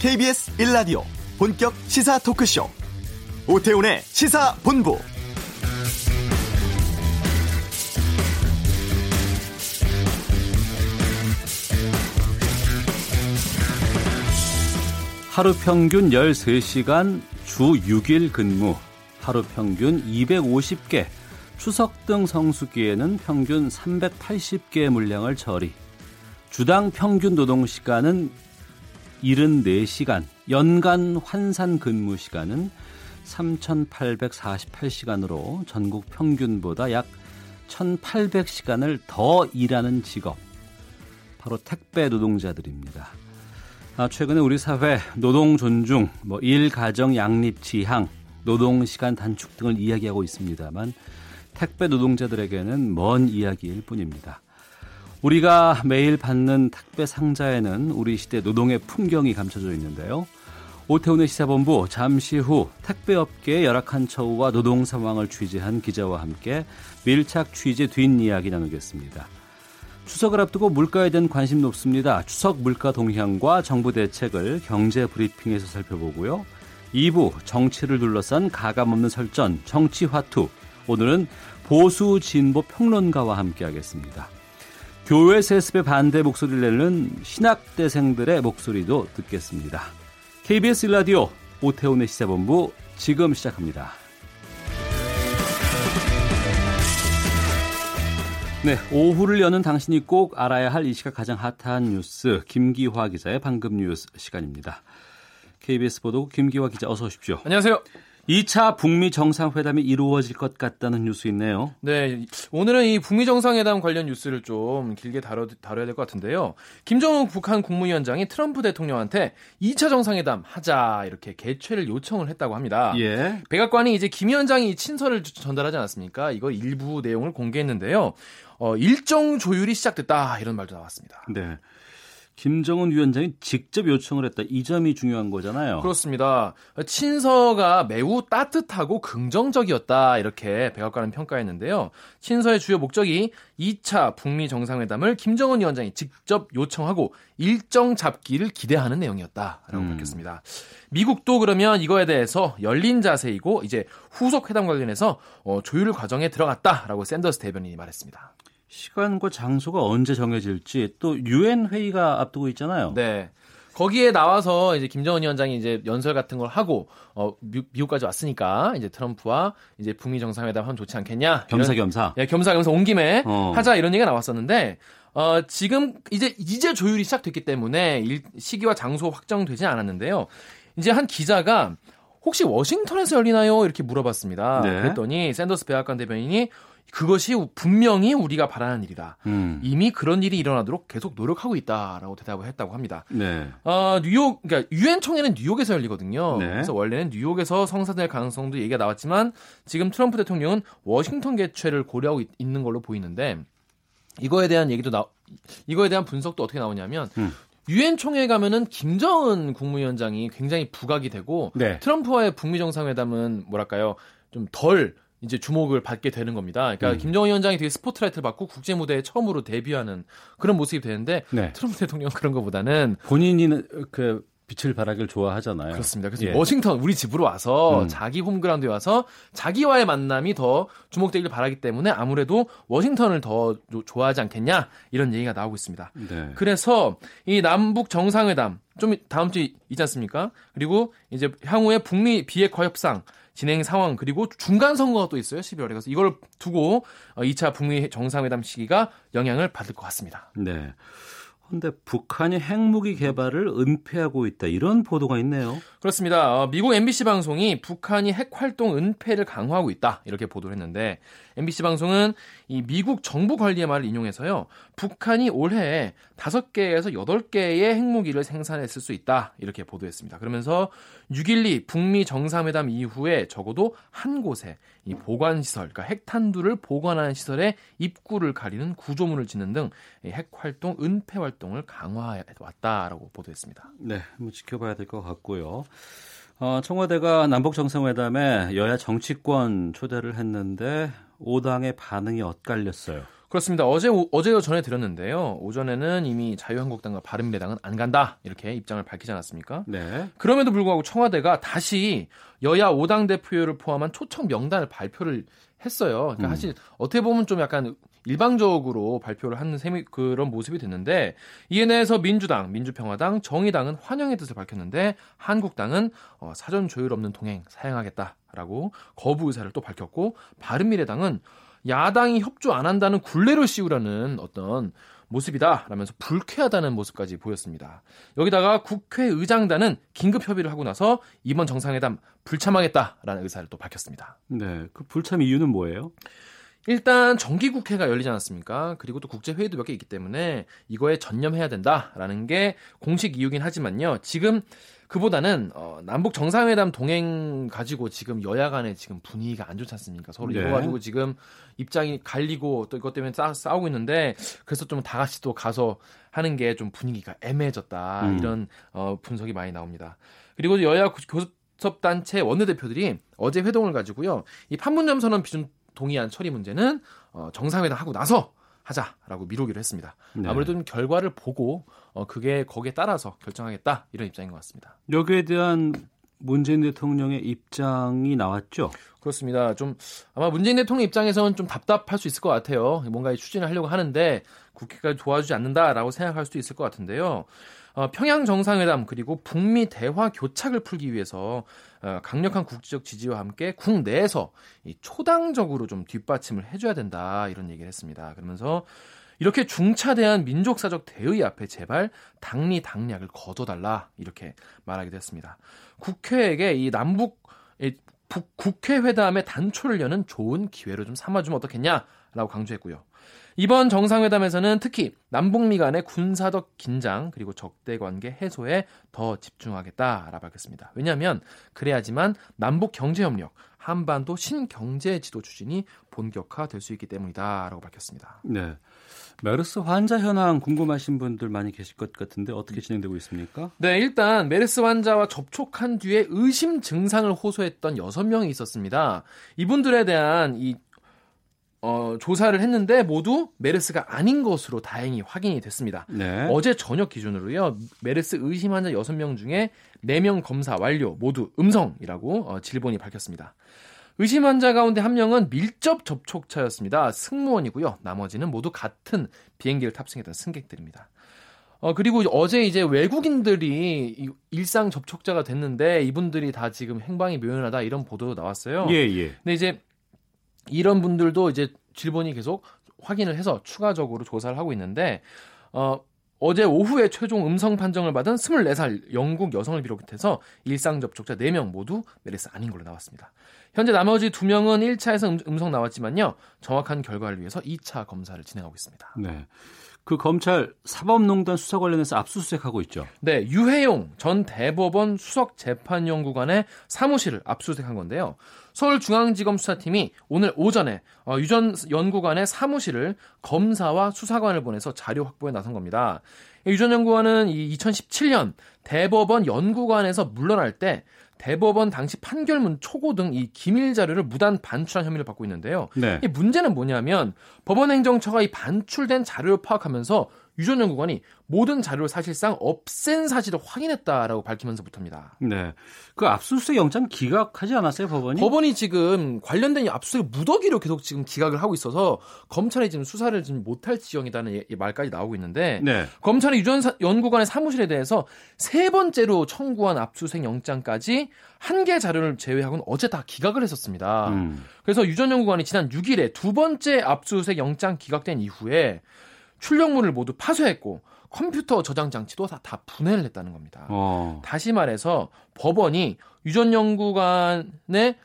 KBS 1라디오 본격 시사 토크쇼. 오태훈의 시사본부. 하루 평균 13시간 주 6일 근무, 하루 평균 250개, 추석 등 성수기에는 평균 380개의 물량을 처리, 주당 평균 노동 시간은 74시간, 연간 환산 근무 시간은 3,848시간으로 전국 평균보다 약 1,800시간을 더 일하는 직업, 바로 택배 노동자들입니다. 아, 최근에 우리 사회 노동 존중, 뭐 일, 가정, 양립, 지향, 노동 시간 단축 등을 이야기하고 있습니다만 택배 노동자들에게는 먼 이야기일 뿐입니다. 우리가 매일 받는 택배 상자에는 우리 시대 노동의 풍경이 감춰져 있는데요. 오태훈의 시사본부 잠시 후 택배업계의 열악한 처우와 노동 상황을 취재한 기자와 함께 밀착 취재 뒷이야기 나누겠습니다. 추석을 앞두고 물가에 대한 관심 높습니다. 추석 물가 동향과 정부 대책을 경제 브리핑에서 살펴보고요. 2부 정치를 둘러싼 가감없는 설전 정치화투 오늘은 보수 진보 평론가와 함께하겠습니다. 교회 세습에 반대 목소리를 내는 신학대생들의 목소리도 듣겠습니다. KBS 라디오 오태훈의 시사본부 지금 시작합니다. 네, 오후를 여는 당신이 꼭 알아야 할 이 시각 가장 핫한 뉴스 김기화 기자의 방금 뉴스 시간입니다. KBS 보도국 김기화 기자 어서 오십시오. 안녕하세요. 2차 북미 정상회담이 이루어질 것 같다는 뉴스 있네요. 네, 오늘은 이 북미 정상회담 관련 뉴스를 좀 길게 다뤄, 다뤄야 될 것 같은데요. 김정은 북한 국무위원장이 트럼프 대통령한테 2차 정상회담 하자 이렇게 개최를 요청을 했다고 합니다. 예. 백악관이 이제 김 위원장이 친서를 전달하지 않았습니까? 이거 일부 내용을 공개했는데요. 어, 일정 조율이 시작됐다 이런 말도 나왔습니다. 네. 김정은 위원장이 직접 요청을 했다. 이 점이 중요한 거잖아요. 그렇습니다. 친서가 매우 따뜻하고 긍정적이었다. 이렇게 백악관은 평가했는데요. 친서의 주요 목적이 2차 북미 정상회담을 김정은 위원장이 직접 요청하고 일정 잡기를 기대하는 내용이었다라고 음. 밝혔습니다. 미국도 그러면 이거에 대해서 열린 자세이고 이제 후속 회담 관련해서 어, 조율 과정에 들어갔다라고 샌더스 대변인이 말했습니다. 시간과 장소가 언제 정해질지 또 유엔 회의가 앞두고 있잖아요. 네. 거기에 나와서 이제 김정은 위원장이 이제 연설 같은 걸 하고 어 미, 국까지 왔으니까 이제 트럼프와 이제 북미 정상회담 하면 좋지 않겠냐. 겸사겸사. 예, 겸사겸사 온 김에 어. 하자 이런 얘기가 나왔었는데 어 지금 이제 이제 조율이 시작됐기 때문에 일, 시기와 장소 확정되지 않았는데요. 이제 한 기자가 혹시 워싱턴에서 열리나요? 이렇게 물어봤습니다. 네. 그랬더니 샌더스 백악관 대변인이 그것이 분명히 우리가 바라는 일이다. 음. 이미 그런 일이 일어나도록 계속 노력하고 있다라고 대답을 했다고 합니다. 네. 어, 뉴욕, 그러니까 유엔 총회는 뉴욕에서 열리거든요. 네. 그래서 원래는 뉴욕에서 성사될 가능성도 얘기가 나왔지만 지금 트럼프 대통령은 워싱턴 개최를 고려하고 있, 는 걸로 보이는데 이거에 대한 얘기도 나, 이거에 대한 분석도 어떻게 나오냐면 음. 유엔 총회 가면은 김정은 국무위원장이 굉장히 부각이 되고 네. 트럼프와의 북미 정상회담은 뭐랄까요 좀덜 이제 주목을 받게 되는 겁니다. 그러니까 음. 김정은 위원장이 되게 스포트라이트를 받고 국제 무대에 처음으로 데뷔하는 그런 모습이 되는데 네. 트럼프 대통령 그런 것보다는 본인이 그 빛을 발하기를 좋아하잖아요. 그렇습니다. 그래서 예. 워싱턴 우리 집으로 와서 음. 자기 홈그라운드에 와서 자기와의 만남이 더 주목되기를 바라기 때문에 아무래도 워싱턴을 더 좋아하지 않겠냐 이런 얘기가 나오고 있습니다. 네. 그래서 이 남북 정상회담 좀 다음 주에 있지 않습니까? 그리고 이제 향후에 북미 비핵화 협상 진행 상황 그리고 중간 선거가 또 있어요 12월에 그래서 이걸 두고 2차 어, 북미 정상회담 시기가 영향을 받을 것 같습니다. 네. 그런데 북한이 핵무기 개발을 은폐하고 있다 이런 보도가 있네요. 그렇습니다. 어, 미국 MBC 방송이 북한이 핵 활동 은폐를 강화하고 있다 이렇게 보도를 했는데 MBC 방송은 이 미국 정부 관리의 말을 인용해서요. 북한이 올해 5개에서 8개의 핵무기를 생산했을 수 있다 이렇게 보도했습니다. 그러면서 6.12 북미 정상회담 이후에 적어도 한 곳에 이 보관 시설, 그러니까 핵탄두를 보관하는 시설에 입구를 가리는 구조물을 짓는 등 핵 활동, 은폐 활동을 강화해 왔다라고 보도했습니다. 네, 한번 지켜봐야 될 것 같고요. 어, 청와대가 남북 정상회담에 여야 정치권 초대를 했는데 5당의 반응이 엇갈렸어요. 그렇습니다. 어제 어제도 전해 드렸는데요. 오전에는 이미 자유한국당과 바른미래당은 안 간다 이렇게 입장을 밝히지 않았습니까? 네. 그럼에도 불구하고 청와대가 다시 여야 5당 대표를 포함한 초청 명단을 발표를 했어요. 그러니까 음. 사실 어떻게 보면 좀 약간 일방적으로 발표를 하는 셈이 그런 모습이 됐는데 이에 대해서 민주당, 민주평화당, 정의당은 환영의 뜻을 밝혔는데 한국당은 어, 사전 조율 없는 동행 사양하겠다라고 거부 의사를 또 밝혔고 바른미래당은 야당이 협조 안 한다는 굴레를 씌우려는 어떤 모습이다라면서 불쾌하다는 모습까지 보였습니다. 여기다가 국회의장단은 긴급 협의를 하고 나서 이번 정상회담 불참하겠다라는 의사를 또 밝혔습니다. 네, 그 불참 이유는 뭐예요? 일단 정기국회가 열리지 않았습니까? 그리고 또 국제회의도 몇 개 있기 때문에 이거에 전념해야 된다라는 게 공식 이유긴 하지만요. 지금 그보다는 어, 남북 정상회담 동행 가지고 지금 여야 간에 지금 분위기가 안 좋지 않습니까? 서로 네. 이거 가지고 지금 입장이 갈리고 또 이것 때문에 싸, 싸우고 있는데 그래서 좀 다 같이 또 가서 하는 게 좀 분위기가 애매해졌다 음. 이런 어, 분석이 많이 나옵니다. 그리고 여야 교섭 단체 원내대표들이 어제 회동을 가지고요. 이 판문점 선언 비준 동의안 처리 문제는 어, 정상회담 하고 나서 하자라고 미루기로 했습니다. 네. 아무래도 좀 결과를 보고 어, 그게 거기에 따라서 결정하겠다 이런 입장인 것 같습니다. 여기에 대한 문재인 대통령의 입장이 나왔죠. 그렇습니다. 좀 아마 문재인 대통령 입장에서는 좀 답답할 수 있을 것 같아요. 뭔가 추진을 하려고 하는데 국회가 도와주지 않는다라고 생각할 수도 있을 것 같은데요. 어, 평양 정상회담 그리고 북미 대화 교착을 풀기 위해서 어, 강력한 국제적 지지와 함께 국내에서 이 초당적으로 좀 뒷받침을 해줘야 된다 이런 얘기를 했습니다. 그러면서 이렇게 중차대한 민족사적 대의 앞에 제발 당리 당략을 거둬달라 이렇게 말하기도 했습니다. 국회에게 이 남북 국회 회담의 단초를 여는 좋은 기회로 좀 삼아주면 어떻겠냐라고 강조했고요. 이번 정상회담에서는 특히 남북미 간의 군사적 긴장 그리고 적대 관계 해소에 더 집중하겠다라고 밝혔습니다. 왜냐하면 그래야지만 남북 경제 협력, 한반도 신경제 지도 추진이 본격화될 수 있기 때문이다라고 밝혔습니다. 네. 메르스 환자 현황 궁금하신 분들 많이 계실 것 같은데 어떻게 진행되고 있습니까? 네, 일단 메르스 환자와 접촉한 뒤에 의심 증상을 호소했던 6명이 있었습니다. 이분들에 대한 이 어, 조사를 했는데 모두 메르스가 아닌 것으로 다행히 확인이 됐습니다. 네. 어제 저녁 기준으로요. 메르스 의심 환자 6명 중에 4명 검사 완료 모두 음성이라고 어, 질본이 밝혔습니다. 의심 환자 가운데 한 명은 밀접 접촉자였습니다. 승무원이고요. 나머지는 모두 같은 비행기를 탑승했던 승객들입니다. 어, 그리고 어제 이제 외국인들이 일상 접촉자가 됐는데 이분들이 다 지금 행방이 묘연하다 이런 보도도 나왔어요. 예, 예. 근데 이제 이런 분들도 이제 질본이 계속 확인을 해서 추가적으로 조사를 하고 있는데 어 어제 오후에 최종 음성 판정을 받은 24살 영국 여성을 비롯해서 일상 접촉자 4명 모두 메르스 아닌 걸로 나왔습니다. 현재 나머지 2명은 1차에서 음, 성 나왔지만요. 정확한 결과를 위해서 2차 검사를 진행하고 있습니다. 네. 그 검찰 사법농단 수사 관련해서 압수수색하고 있죠. 네, 유해용 전 대법원 수석 재판연구관의 사무실을 압수수색한 건데요. 서울중앙지검 수사팀이 오늘 오전에 어, 유전 연구관의 사무실을 검사와 수사관을 보내서 자료 확보에 나선 겁니다. 유 전 연구관은 이 2017년 대법원 연구관에서 물러날 때 대법원 당시 판결문 초고 등 이 기밀 자료를 무단 반출한 혐의를 받고 있는데요. 네. 이 문제는 뭐냐면 법원 행정처가 이 반출된 자료를 파악하면서 유전 연구관이 모든 자료를 사실상 없앤 사실을 확인했다라고 밝히면서부터입니다. 네. 그 압수수색 영장 기각하지 않았어요, 법원이? 법원이 지금 관련된 압수수색 무더기로 계속 지금 기각을 하고 있어서 검찰이 지금 수사를 지금 못할 지경이라는 말까지 나오고 있는데 네. 검찰이 유전 연구관의 사무실에 대해서 세 번째로 청구한 압수수색 영장까지 한 개 자료를 제외하고는 어제 다 기각을 했었습니다. 음. 그래서 유전 연구관이 지난 6일에 두 번째 압수수색 영장 기각된 이후에 출력물을 모두 파쇄했고 컴퓨터 저장 장치도 다, 다 분해를 했다는 겁니다. 어. 다시 말해서 법원이 유전 연구관의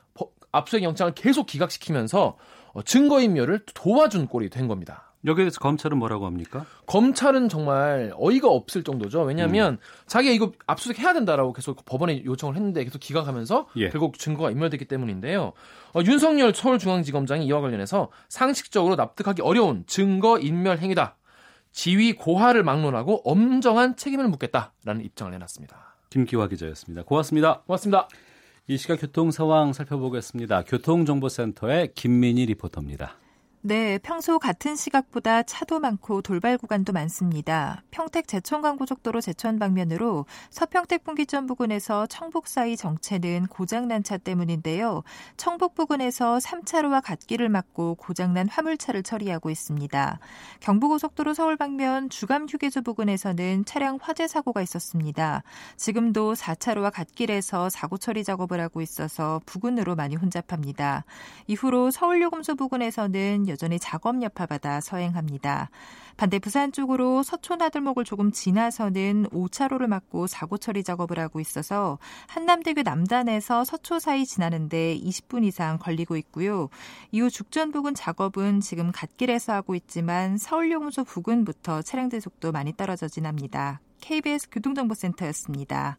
압수수색 영장을 계속 기각시키면서 어, 증거인멸을 도와준 꼴이 된 겁니다. 여기에 대해서 검찰은 뭐라고 합니까? 검찰은 정말 어이가 없을 정도죠. 왜냐하면 음. 자기가 이거 압수수색 해야 된다라고 계속 법원에 요청을 했는데 계속 기각하면서 예. 결국 증거가 인멸됐기 때문인데요. 어, 윤석열 서울중앙지검장이 이와 관련해서 상식적으로 납득하기 어려운 증거 인멸 행위다. 지위 고하를 막론하고 엄정한 책임을 묻겠다라는 입장을 내놨습니다. 김기화 기자였습니다. 고맙습니다. 고맙습니다. 이 시각 교통 상황 살펴보겠습니다. 교통정보센터의 김민희 리포터입니다. 네, 평소 같은 시각보다 차도 많고 돌발 구간도 많습니다. 평택 제천간 고속도로 제천 방면으로 서평택 분기점 부근에서 청북 사이 정체는 고장난 차 때문인데요. 청북 부근에서 3차로와 갓길을 막고 고장난 화물차를 처리하고 있습니다. 경부고속도로 서울 방면 주감 휴게소 부근에서는 차량 화재 사고가 있었습니다. 지금도 4차로와 갓길에서 사고 처리 작업을 하고 있어서 부근으로 많이 혼잡합니다. 이후로 서울요금소 부근에서는 여전히 작업 여파받아 서행합니다. 반대 부산 쪽으로 서촌 나들목을 조금 지나서는 5차로를 막고 사고 처리 작업을 하고 있어서 한남대교 남단에서 서초 사이 지나는데 20분 이상 걸리고 있고요. 이후 죽전 부근 작업은 지금 갓길에서 하고 있지만 서울요금소 부근부터 차량들 속도 많이 떨어져 지납니다. KBS 교통정보센터였습니다.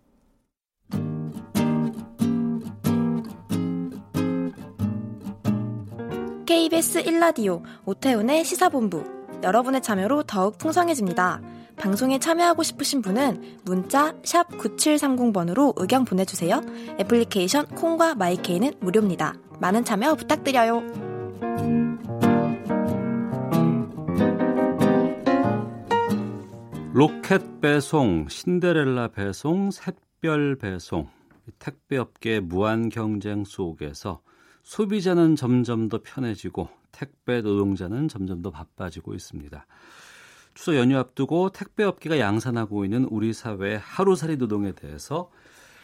KBS 1라디오 오태훈의 시사본부 여러분의 참여로 더욱 풍성해집니다. 방송에 참여하고 싶으신 분은 문자 9730번으로 의견 보내주세요. 애플리케이션 콩과 마이케이는 무료입니다. 많은 참여 부탁드려요. 로켓 배송, 신데렐라 배송, 샛별 배송, 택배업계 무한 경쟁 속에서 소비자는 점점 더 편해지고 택배 노동자는 점점 더 바빠지고 있습니다. 추석 연휴 앞두고 택배 업계가 양산하고 있는 우리 사회의 하루살이 노동에 대해서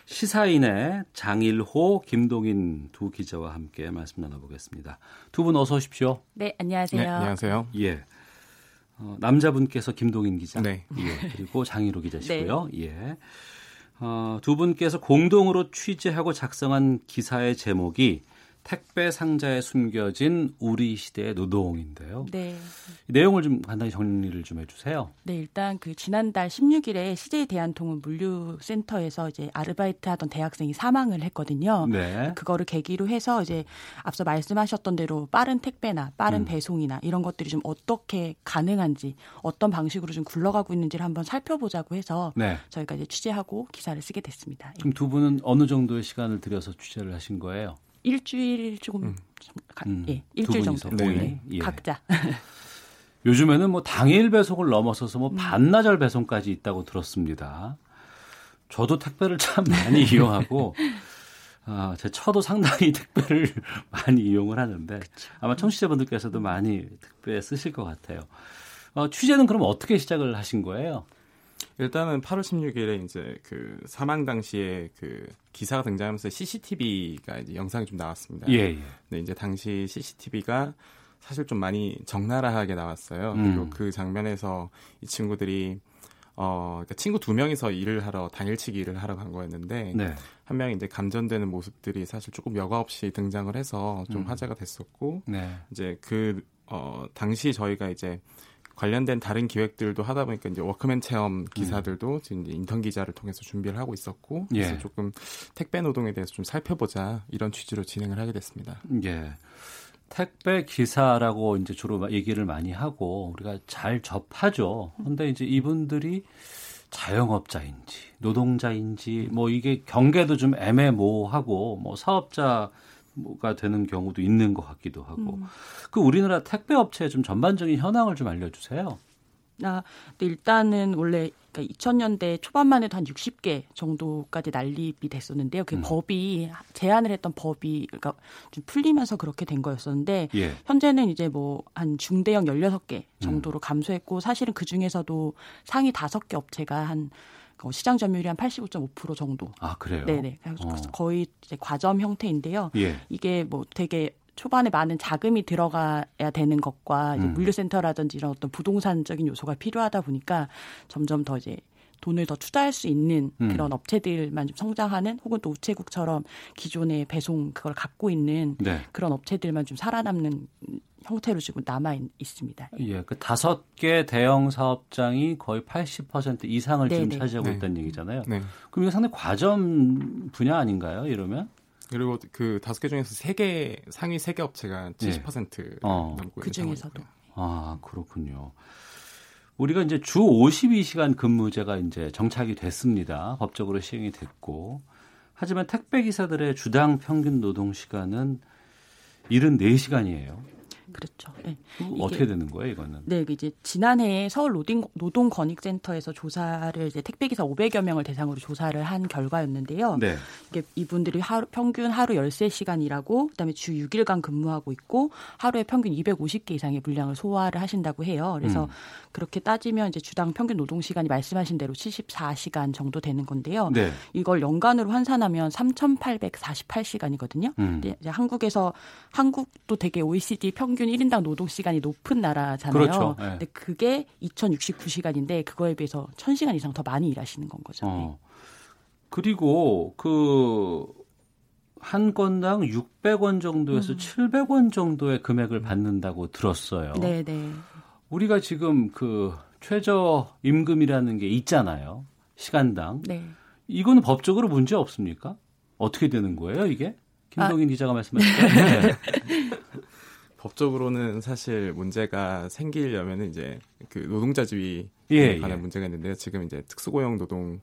시사인의 장일호, 김동인 두 기자와 함께 말씀 나눠보겠습니다. 두 분 어서 오십시오. 네, 안녕하세요. 네, 안녕하세요. 예. 어, 남자분께서 김동인 기자. 네. 예. 그리고 장일호 기자시고요. 네. 예. 어, 두 분께서 공동으로 취재하고 작성한 기사의 제목이 택배 상자에 숨겨진 우리 시대의 노동인데요. 네. 내용을 좀 간단히 정리를 좀 해주세요. 네, 일단 그 지난달 16일에 CJ 대한통운 물류센터에서 이제 아르바이트하던 대학생이 사망을 했거든요. 네. 그거를 계기로 해서 이제 앞서 말씀하셨던 대로 빠른 택배나 빠른 음. 배송이나 이런 것들이 좀 어떻게 가능한지 어떤 방식으로 좀 굴러가고 있는지를 한번 살펴보자고 해서 네. 저희가 이제 취재하고 기사를 쓰게 됐습니다. 그럼 두 분은 어느 정도의 시간을 들여서 취재를 하신 거예요? 일주일 조금 음. 가, 음. 예, 일주일 정도 네. 예. 각자. 요즘에는 뭐 당일 배송을 넘어서서 뭐 음. 반나절 배송까지 있다고 들었습니다. 저도 택배를 참 많이 이용하고 아, 제 처도 상당히 택배를 많이 이용을 하는데 그쵸. 아마 청취자분들께서도 많이 택배 쓰실 것 같아요. 어, 취재는 그럼 어떻게 시작을 하신 거예요? 일단은 8월 16일에 이제 그 사망 당시에 그 기사가 등장하면서 CCTV가 이제 영상이 좀 나왔습니다. 예, 예. 근데 이제 당시 CCTV가 사실 좀 많이 적나라하게 나왔어요. 음. 그리고 그 장면에서 이 친구들이 어, 그러니까 친구 두 명이서 일을 하러 당일치기 일을 하러 간 거였는데 네. 한 명이 이제 감전되는 모습들이 사실 조금 여과 없이 등장을 해서 좀 음. 화제가 됐었고 네. 이제 그 어, 당시 저희가 이제 관련된 다른 기획들도 하다 보니까 이제 워크맨 체험 기사들도 음. 지금 이제 인턴 기자를 통해서 준비를 하고 있었고 예. 그래서 조금 택배 노동에 대해서 좀 살펴보자 이런 취지로 진행을 하게 됐습니다. 예. 택배 기사라고 이제 주로 얘기를 많이 하고 우리가 잘 접하죠. 근데 이제 이분들이 자영업자인지 노동자인지 뭐 이게 경계도 좀 애매모호하고 뭐 사업자 가 되는 경우도 있는 것 같기도 하고 음. 그 우리나라 택배 업체의 좀 전반적인 현황을 좀 알려주세요. 아, 네, 일단은 원래 그러니까 2000년대 초반만 해도 한 60개 정도까지 난립이 됐었는데요. 그 음. 법이 제한을 했던 법이 그러니까 좀 풀리면서 그렇게 된 거였었는데 예. 현재는 이제 뭐 한 중대형 16개 정도로 음. 감소했고 사실은 그 중에서도 상위 5개 업체가 한 어, 시장 점유율이 한 85.5% 정도. 아 그래요? 네네. 어. 거의 이제 과점 형태인데요. 예. 이게 뭐 되게 초반에 많은 자금이 들어가야 되는 것과 이제 음. 물류센터라든지 이런 어떤 부동산적인 요소가 필요하다 보니까 점점 더 이제 돈을 더 투자할 수 있는 음. 그런 업체들만 좀 성장하는 혹은 또 우체국처럼 기존의 배송 그걸 갖고 있는 네. 그런 업체들만 좀 살아남는 형태로 지금 남아 있습니다. 예, 그 다섯 개 대형 사업장이 거의 80% 이상을 네네. 지금 차지하고 네. 있다는 얘기잖아요. 네. 그럼 이거 상당히 과점 분야 아닌가요? 이러면? 그리고 그 다섯 개 중에서 세 개 상위 세 개 업체가 70% 네. 어. 넘고 그 중에서도. 아 그렇군요. 우리가 이제 주 52시간 근무제가 이제 정착이 됐습니다. 법적으로 시행이 됐고 하지만 택배 기사들의 주당 평균 노동 시간은 74시간이에요. 그렇죠. 네. 어떻게 되는 거예요, 이거는? 네, 이제 지난해에 서울 노동, 노동권익센터에서 조사를 이제 택배기사 500여 명을 대상으로 조사를 한 결과였는데요. 네. 이게 이분들이 하루, 평균 하루 13시간 일하고 그다음에 주 6일간 근무하고 있고 하루에 평균 250개 이상의 물량을 소화를 하신다고 해요. 그래서 음. 그렇게 따지면 이제 주당 평균 노동 시간이 말씀하신 대로 74시간 정도 되는 건데요. 네. 이걸 연간으로 환산하면 3,848시간이거든요. 음. 이제 한국에서 한국도 되게 OECD 평균 평균 1인당 노동 시간이 높은 나라잖아요. 그렇죠. 네. 근데 그게 2,069시간인데 그거에 비해서 1,000시간 이상 더 많이 일하시는 건 거죠. 어. 그리고 그 한 건당 600원 정도에서 음. 700원 정도의 금액을 받는다고 들었어요. 네, 네. 우리가 지금 그 최저 임금이라는 게 있잖아요. 시간당. 네. 이거는 법적으로 문제 없습니까? 어떻게 되는 거예요, 이게? 김동인 아. 기자가 말씀하셨죠. 네. 법적으로는 사실 문제가 생기려면은 이제 그 노동자 지위에 예, 관한 예. 문제가 있는데요. 지금 이제 특수고용 노동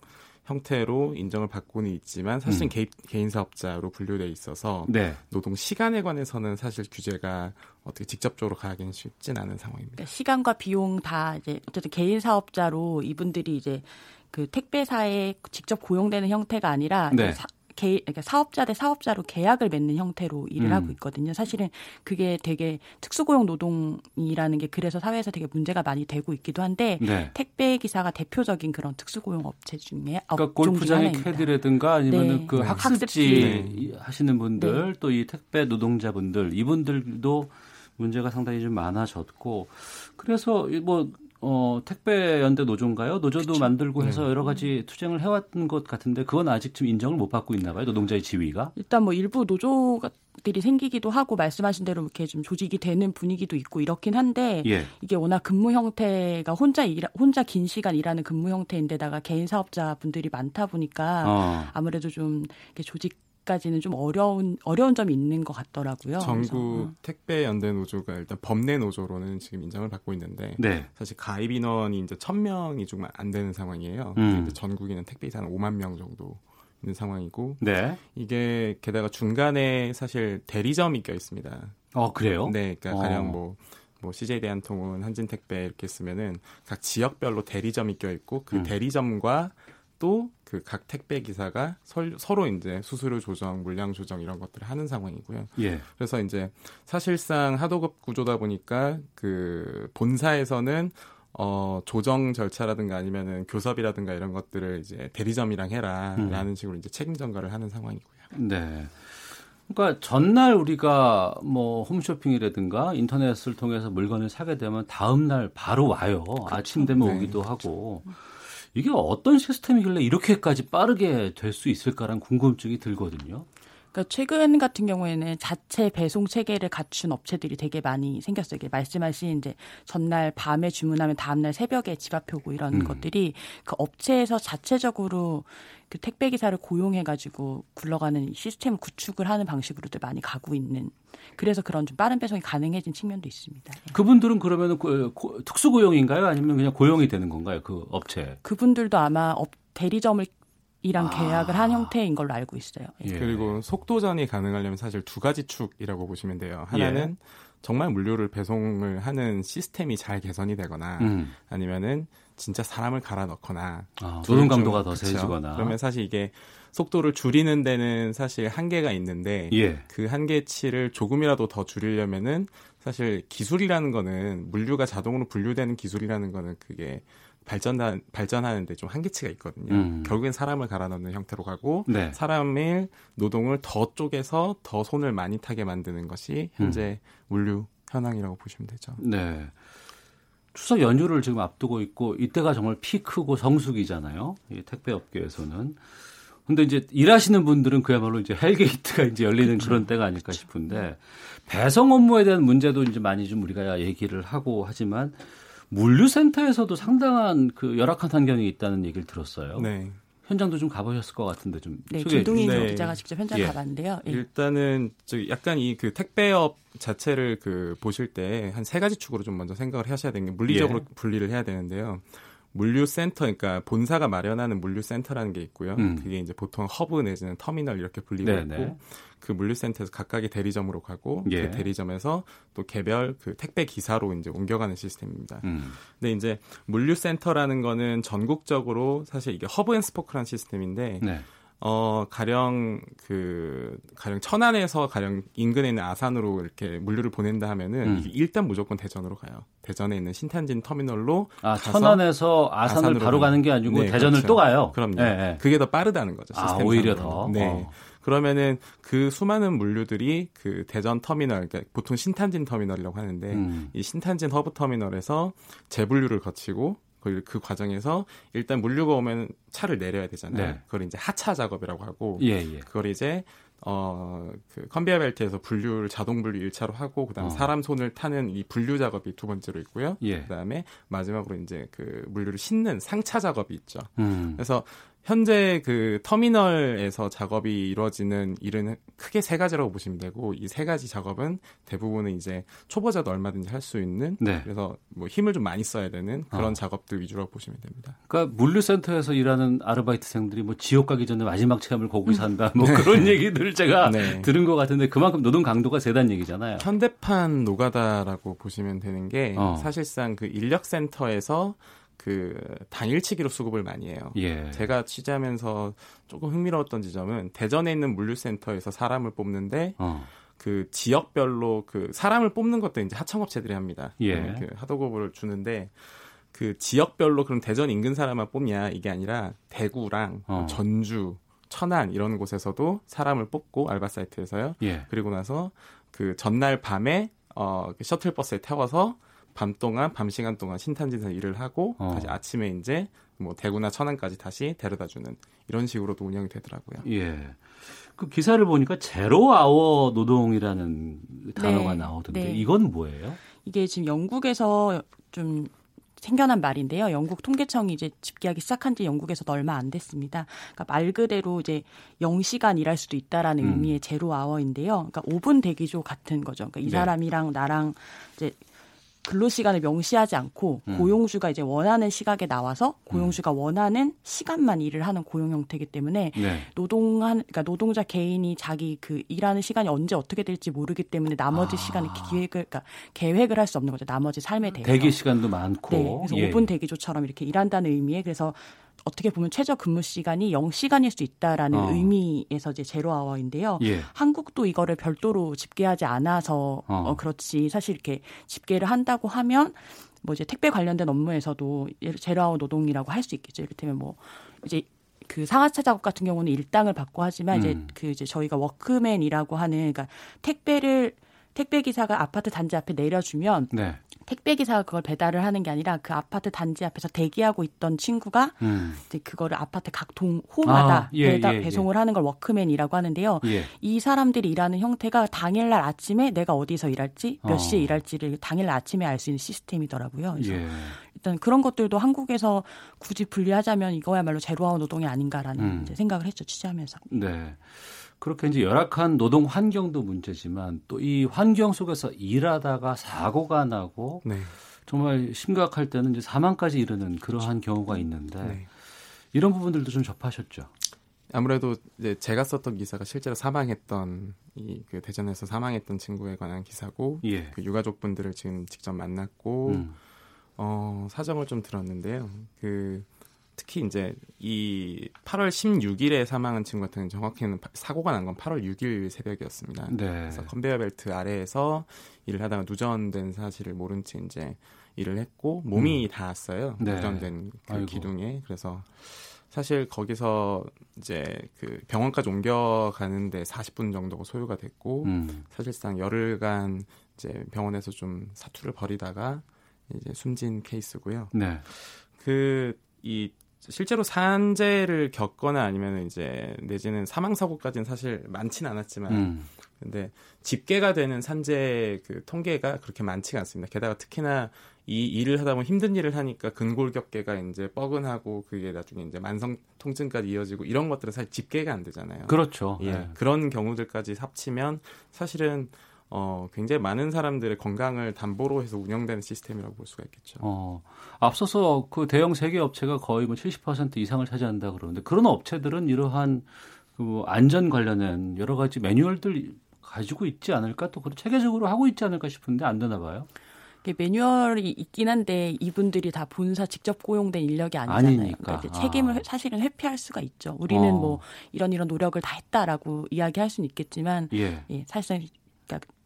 형태로 인정을 받고는 있지만 사실은 음. 개인 사업자로 분류돼 있어서 네. 노동 시간에 관해서는 사실 규제가 어떻게 직접적으로 가기는 쉽진 않은 상황입니다. 그러니까 시간과 비용 다 이제 어쨌든 개인 사업자로 이분들이 이제 그 택배사에 직접 고용되는 형태가 아니라 네. 사, 개, 그러니까 사업자 대 사업자로 계약을 맺는 형태로 일을 음. 하고 있거든요. 사실은 그게 되게 특수고용 노동이라는 게 그래서 사회에서 되게 문제가 많이 되고 있기도 한데 네. 택배 기사가 대표적인 그런 특수고용 업체 중에 그러니까 골프장의 캐디라든가 아니면 네. 그 네. 학습지, 하시는 분들 네. 또이 택배 노동자분들 이분들도 문제가 상당히 좀 많아졌고 그래서 뭐 어, 택배 연대 노조인가요? 노조도 그쵸. 만들고 해서 네. 여러 가지 투쟁을 해왔던 것 같은데 그건 아직 좀 인정을 못 받고 있나 봐요. 노동자의 지위가. 일단 뭐 일부 노조들이 생기기도 하고 말씀하신 대로 이렇게 좀 조직이 되는 분위기도 있고 이렇긴 한데 예. 이게 워낙 근무 형태가 혼자 일, 혼자 긴 시간 일하는 근무 형태인데다가 개인 사업자 분들이 많다 보니까 어. 아무래도 좀 이렇게 조직 아직까지는 좀 어려운 어려운 점이 있는 것 같더라고요. 전국 어. 택배 연대 노조가 일단 법내 노조로는 지금 인정을 받고 있는데 네. 사실 가입 인원이 이제 천 명이 좀안 되는 상황이에요. 음. 이제 전국에는 택배 이사는 5만 명 정도 있는 상황이고 네. 이게 게다가 중간에 사실 대리점이 껴 있습니다. 어 그래요? 네, 그러니까 어. 가령 뭐. 뭐 CJ 대한통운, 한진택배 이렇게 쓰면은 각 지역별로 대리점이 껴 있고 그 음. 대리점과 또 그 각 택배 기사가 설, 서로 이제 수수료 조정, 물량 조정 이런 것들을 하는 상황이고요. 예. 그래서 이제 사실상 하도급 구조다 보니까 그 본사에서는 어, 조정 절차라든가 아니면은 교섭이라든가 이런 것들을 이제 대리점이랑 해라라는 음. 식으로 이제 책임 전가를 하는 상황이고요. 네. 그러니까 전날 우리가 뭐 홈쇼핑이라든가 인터넷을 통해서 물건을 사게 되면 다음 날 바로 와요. 그렇죠. 아침 되면 네. 오기도 하고. 이게 어떤 시스템이길래 이렇게까지 빠르게 될 수 있을까라는 궁금증이 들거든요. 그러니까 최근 같은 경우에는 자체 배송 체계를 갖춘 업체들이 되게 많이 생겼어요. 이게 말씀하신 이제 전날 밤에 주문하면 다음날 새벽에 집 앞에 오고 이런 음. 것들이 그 업체에서 자체적으로 그 택배 기사를 고용해 가지고 굴러가는 시스템 구축을 하는 방식으로도 많이 가고 있는 그래서 그런 좀 빠른 배송이 가능해진 측면도 있습니다. 네. 그분들은 그러면 그, 특수 고용인가요? 아니면 그냥 고용이 되는 건가요? 그 업체? 그분들도 아마 업 대리점을 이랑 아. 계약을 한 형태인 걸로 알고 있어요. 예. 그리고 속도전이 가능하려면 사실 두 가지 축이라고 보시면 돼요. 하나는 예. 정말 물류를 배송을 하는 시스템이 잘 개선이 되거나 음. 아니면은 진짜 사람을 갈아 넣거나 아, 노동 강도가 더 세지거나 그러면 사실 이게 속도를 줄이는 데는 사실 한계가 있는데 예. 그 한계치를 조금이라도 더 줄이려면은 사실 기술이라는 거는 물류가 자동으로 분류되는 기술이라는 거는 그게 발전 발전하는데 좀 한계치가 있거든요. 음. 결국엔 사람을 갈아 넣는 형태로 가고 네. 사람의 노동을 더 쪼개서 더 손을 많이 타게 만드는 것이 현재 음. 물류 현황이라고 보시면 되죠. 네. 추석 연휴를 지금 앞두고 있고 이때가 정말 피크고 성수기잖아요. 이 택배 업계에서는. 근데 이제 일하시는 분들은 그야말로 이제 hell gate가 이제 열리는 그렇죠. 그런 때가 아닐까 싶은데 배송 업무에 대한 문제도 이제 많이 좀 우리가 얘기를 하고 하지만 물류센터에서도 상당한 그 열악한 환경이 있다는 얘기를 들었어요. 네. 현장도 좀 가보셨을 것 같은데 좀 네, 김동인 네. 기자가 직접 현장 예. 가봤는데요. 예. 일단은 저 약간 이 그 택배업 자체를 그 보실 때 한 세 가지 축으로 좀 먼저 생각을 하셔야 되는 게 물리적으로 예. 분리를 해야 되는데요. 물류센터, 그러니까 본사가 마련하는 물류센터라는 게 있고요. 음. 그게 이제 보통 허브 내지는 터미널 이렇게 분리가 네, 있고 네. 그 물류센터에서 각각의 대리점으로 가고 예. 그 대리점에서 또 개별 그 택배 기사로 이제 옮겨가는 시스템입니다. 음. 근데 이제 물류센터라는 거는 전국적으로 사실 이게 hub and spoke라는 시스템인데 네. 어, 가령 그 가령 천안에서 가령 인근에 있는 아산으로 이렇게 물류를 보낸다 하면은 음. 일단 무조건 대전으로 가요. 대전에 있는 신탄진 터미널로 아, 천안에서 아산을 바로 가는 게 아니고 네, 대전을 그렇죠. 또 가요. 그럼요. 네, 네. 그게 더 빠르다는 거죠. 시스템 아, 오히려 더. 네. 어. 그러면은 그 수많은 물류들이 그 대전 터미널, 그러니까 보통 신탄진 터미널이라고 하는데 음. 이 신탄진 허브 터미널에서 재분류를 거치고 그, 그 과정에서 일단 물류가 오면 차를 내려야 되잖아요. 네. 그걸 이제 하차 작업이라고 하고 예, 예. 그걸 이제 어, 그 컨베이어 벨트에서 분류를 자동 분류 1차로 하고 그다음에 어. 사람 손을 타는 이 분류 작업이 두 번째로 있고요. 예. 그다음에 마지막으로 이제 그 물류를 싣는 상차 작업이 있죠. 음. 그래서 현재 그 터미널에서 작업이 이루어지는 일은 크게 세 가지라고 보시면 되고 이 세 가지 작업은 대부분은 이제 초보자도 얼마든지 할 수 있는 네. 그래서 뭐 힘을 좀 많이 써야 되는 그런 어. 작업들 위주라고 보시면 됩니다. 그러니까 물류센터에서 일하는 아르바이트생들이 뭐 지옥 가기 전에 마지막 체험을 거기서 한다 뭐 네. 그런 얘기들을 제가 네. 들은 것 같은데 그만큼 노동 강도가 세다는 얘기잖아요. 현대판 노가다라고 보시면 되는 게 어. 사실상 그 인력센터에서 그 당일치기로 수급을 많이 해요. 예. 제가 취재하면서 조금 흥미로웠던 지점은 대전에 있는 물류센터에서 사람을 뽑는데 어. 그 지역별로 그 사람을 뽑는 것도 이제 하청업체들이 합니다. 예. 그 하도급을 주는데 그 지역별로 그럼 대전 인근 사람만 뽑냐 이게 아니라 대구랑 어. 전주, 천안 이런 곳에서도 사람을 뽑고 알바 사이트에서요. 예. 그리고 나서 그 전날 밤에 어그 셔틀버스에 태워서 밤 동안 밤 시간 동안 신탄진에서 일을 하고 어. 다시 아침에 이제 뭐 대구나 천안까지 다시 데려다 주는 이런 식으로도 운영이 되더라고요. 예. 그 기사를 보니까 제로 아워 노동이라는 단어가 네. 나오던데 네. 이건 뭐예요? 이게 지금 영국에서 좀 생겨난 말인데요. 영국 통계청이 이제 집계하기 시작한 지 영국에서도 얼마 안 됐습니다. 그러니까 말 그대로 이제 0시간 일할 수도 있다라는 음. 의미의 제로 아워인데요. 그러니까 5분 대기조 같은 거죠. 그러니까 이 네. 사람이랑 나랑 이제 근로 시간을 명시하지 않고 음. 고용주가 이제 원하는 시각에 나와서 고용주가 음. 원하는 시간만 일을 하는 고용 형태이기 때문에 네. 노동한 그러니까 노동자 개인이 자기 그 일하는 시간이 언제 어떻게 될지 모르기 때문에 나머지 아. 시간을 기획을 그러니까 계획을 할 수 없는 거죠. 나머지 삶에 대해서. 대기 시간도 많고. 네. 그래서 예. 5분 대기조처럼 이렇게 일한다는 의미에 그래서 어떻게 보면 최저 근무 시간이 0시간일 수 있다라는 어. 의미에서 이제 제로 아워인데요. 예. 한국도 이거를 별도로 집계하지 않아서 어. 어, 그렇지 사실 이렇게 집계를 한다고 하면 뭐 이제 택배 관련된 업무에서도 zero hour 노동이라고 할 수 있겠죠. 이를테면 뭐 이제 그 상하차 작업 같은 경우는 일당을 받고 하지만 음. 이제 그 이제 저희가 workman이라고 하는 그러니까 택배를 택배 기사가 아파트 단지 앞에 내려주면 네. 택배 기사가 그걸 배달을 하는 게 아니라 그 아파트 단지 앞에서 대기하고 있던 친구가 음. 이제 그거를 아파트 각 동 호마다 아, 예, 배달, 예, 배송을 예. 하는 걸 workman이라고 하는데요. 예. 이 사람들이 일하는 형태가 당일날 아침에 내가 어디서 일할지 몇 어. 시에 일할지를 당일날 아침에 알 수 있는 시스템이더라고요. 그래서 예. 일단 그런 것들도 한국에서 굳이 분리하자면 이거야말로 제로아워 노동이 아닌가라는 음. 생각을 했죠 취재하면서. 네. 그렇게 이제 열악한 노동 환경도 문제지만 또 이 환경 속에서 일하다가 사고가 나고 네. 정말 심각할 때는 이제 사망까지 이르는 그러한 경우가 있는데 네. 이런 부분들도 좀 접하셨죠. 아무래도 이제 제가 썼던 기사가 실제로 사망했던 이 그 대전에서 사망했던 친구에 관한 기사고 예. 그 유가족분들을 지금 직접 만났고 음. 어 사정을 좀 들었는데요. 그 특히 이제 이 8월 16일에 사망한 친구 같은 경우는 정확히는 사고가 난 건 8월 6일 새벽이었습니다. 네. 그래서 컨베이어 벨트 아래에서 일을 하다가 누전된 사실을 모른 채 이제 일을 했고 몸이 음. 닿았어요. 네. 누전된 그 기둥에. 그래서 사실 거기서 이제 그 병원까지 옮겨가는데 40분 정도가 소요가 됐고 음. 사실상 열흘간 이제 병원에서 좀 사투를 벌이다가 이제 숨진 케이스고요. 네. 그이 실제로 산재를 겪거나 아니면 이제 내지는 사망 사고까지는 사실 많지는 않았지만 음. 근데 집계가 되는 산재 그 통계가 그렇게 많지가 않습니다. 게다가 특히나 이 일을 하다 보면 힘든 일을 하니까 근골격계가 이제 뻐근하고 그게 나중에 이제 만성 통증까지 이어지고 이런 것들은 사실 집계가 안 되잖아요. 그렇죠. 예. 네. 그런 경우들까지 합치면 사실은 어, 굉장히 많은 사람들의 건강을 담보로 해서 운영되는 시스템이라고 볼 수가 있겠죠. 어, 앞서서 그 대형 세계 업체가 거의 뭐 70% 이상을 차지한다 그러는데 그런 업체들은 이러한 그 안전 관련된 여러 가지 매뉴얼들 가지고 있지 않을까 또 체계적으로 하고 있지 않을까 싶은데 안 되나 봐요. 매뉴얼이 있긴 한데 이분들이 다 본사 직접 고용된 인력이 아니잖아요. 그러니까 이제 책임을 아. 사실은 회피할 수가 있죠. 우리는 어. 뭐 이런 이런 노력을 다 했다라고 이야기할 수는 있겠지만 예. 예 사실상 그러니까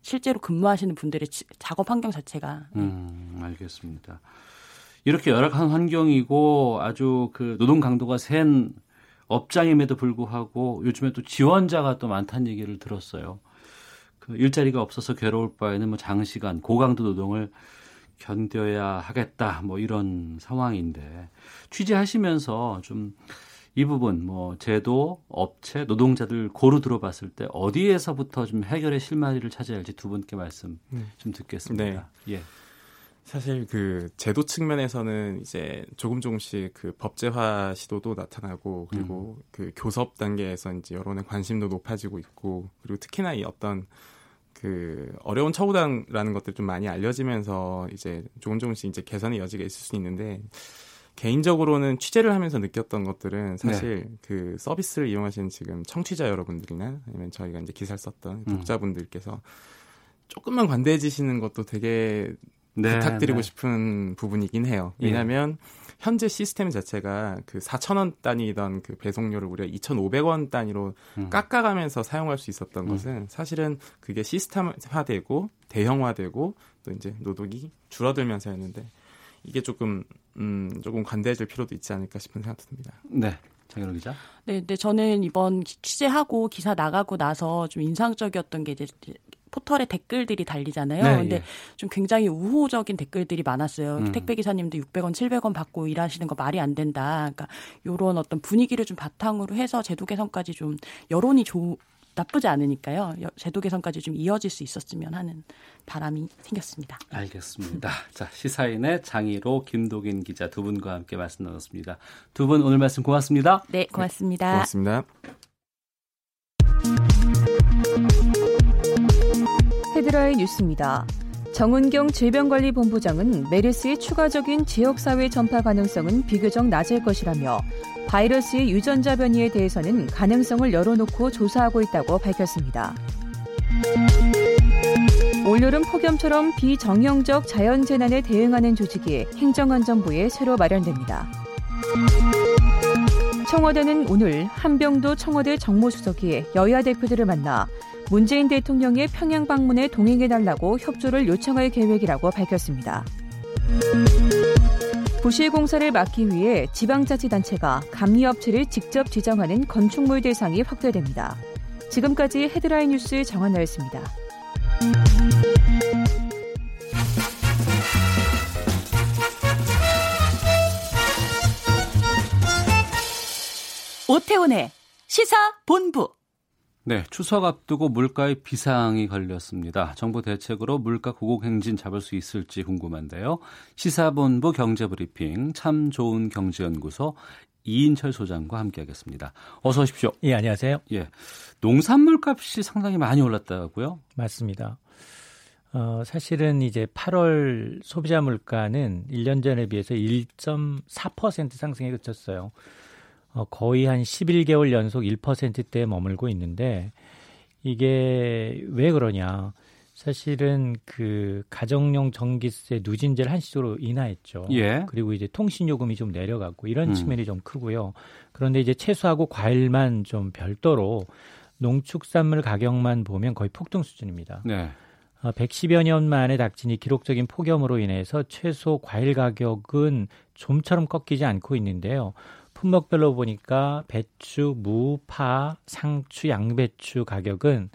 실제로 근무하시는 분들의 작업 환경 자체가 네. 음, 알겠습니다. 이렇게 열악한 환경이고 아주 그 노동 강도가 센 업장임에도 불구하고 요즘에 또 지원자가 또 많다는 얘기를 들었어요. 그 일자리가 없어서 괴로울 바에는 뭐 장시간 고강도 노동을 견뎌야 하겠다 뭐 이런 상황인데 취재하시면서 좀 이 부분 뭐 제도, 업체, 노동자들 고루 들어봤을 때 어디에서부터 좀 해결의 실마리를 찾아야 할지 두 분께 말씀 음. 좀 듣겠습니다. 네. 예. 사실 그 제도 측면에서는 이제 조금 조금씩 그 법제화 시도도 나타나고 그리고 음. 그 교섭 단계에서 이제 여론의 관심도 높아지고 있고 그리고 특히나 이 어떤 그 어려운 처우단라는 것들 좀 많이 알려지면서 이제 조금 조금씩 이제 개선의 여지가 있을 수 있는데 개인적으로는 취재를 하면서 느꼈던 것들은 사실 네. 그 서비스를 이용하시는 지금 청취자 여러분들이나 아니면 저희가 이제 기사를 썼던 음. 독자분들께서 조금만 관대해지시는 것도 되게 네, 부탁드리고 네. 싶은 부분이긴 해요. 예. 왜냐하면 예. 현재 시스템 자체가 그 4,000원 단위던 그 배송료를 우리가 2,500원 단위로 음. 깎아가면서 사용할 수 있었던 음. 것은 사실은 그게 시스템화되고 대형화되고 또 이제 노동이 줄어들면서였는데 이게 조금 음 조금 관대해질 필요도 있지 않을까 싶은 생각도 듭니다. 네. 장현우 기자. 네, 네, 저는 이번 취재하고 기사 나가고 나서 좀 인상적이었던 게 이제 포털에 댓글들이 달리잖아요. 네, 근데 예. 좀 굉장히 우호적인 댓글들이 많았어요. 음. 택배 기사님도 600원, 700원 받고 일하시는 거 말이 안 된다. 그러니까 요런 어떤 분위기를 좀 바탕으로 해서 제도 개선까지 좀 여론이 좋 나쁘지 않으니까요. 제도 개선까지 좀 이어질 수 있었으면 하는 바람이 생겼습니다. 알겠습니다. 자, 시사인의 장희로 김도긴 기자 두 분과 함께 말씀 나눴습니다. 두 분 오늘 말씀 고맙습니다. 네, 고맙습니다. 네, 고맙습니다. 헤드라인 뉴스입니다. 정은경 질병관리본부장은 메르스의 추가적인 지역사회 전파 가능성은 비교적 낮을 것이라며 바이러스의 유전자 변이에 대해서는 가능성을 열어놓고 조사하고 있다고 밝혔습니다. 올여름 폭염처럼 비정형적 자연재난에 대응하는 조직이 행정안전부에 새로 마련됩니다. 청와대는 오늘 한병도 청와대 정무수석이 여야 대표들을 만나 문재인 대통령의 평양 방문에 동행해달라고 협조를 요청할 계획이라고 밝혔습니다. 부실 공사를 막기 위해 지방자치단체가 감리업체를 직접 지정하는 건축물 대상이 확대됩니다. 지금까지 헤드라인 뉴스 정한나였습니다. 오태훈의 시사 본부. 네, 추석 앞두고 물가에 비상이 걸렸습니다. 정부 대책으로 물가 고곡 행진 잡을 수 있을지 궁금한데요. 시사본부 경제브리핑 참 좋은 경제연구소 이인철 소장과 함께하겠습니다. 어서 오십시오. 예, 안녕하세요. 예, 농산물 값이 상당히 많이 올랐다고요? 맞습니다. 어, 사실은 이제 8월 소비자 물가는 1년 전에 비해서 1.4% 상승에 그쳤어요. 어, 거의 한 11개월 연속 1%대에 머물고 있는데 이게 왜 그러냐? 사실은 그 가정용 전기세 누진제를 한시적으로 인하했죠. 예. 그리고 이제 통신 요금이 좀 내려갔고 이런 음. 측면이 좀 크고요. 그런데 이제 채소하고 과일만 좀 별도로 농축산물 가격만 보면 거의 폭등 수준입니다. 네. 110여 어, 년 만에 닥친 이 기록적인 폭염으로 인해서 채소 과일 가격은 좀처럼 꺾이지 않고 있는데요. 품목별로 보니까 배추, 무, 파, 상추, 양배추 가격은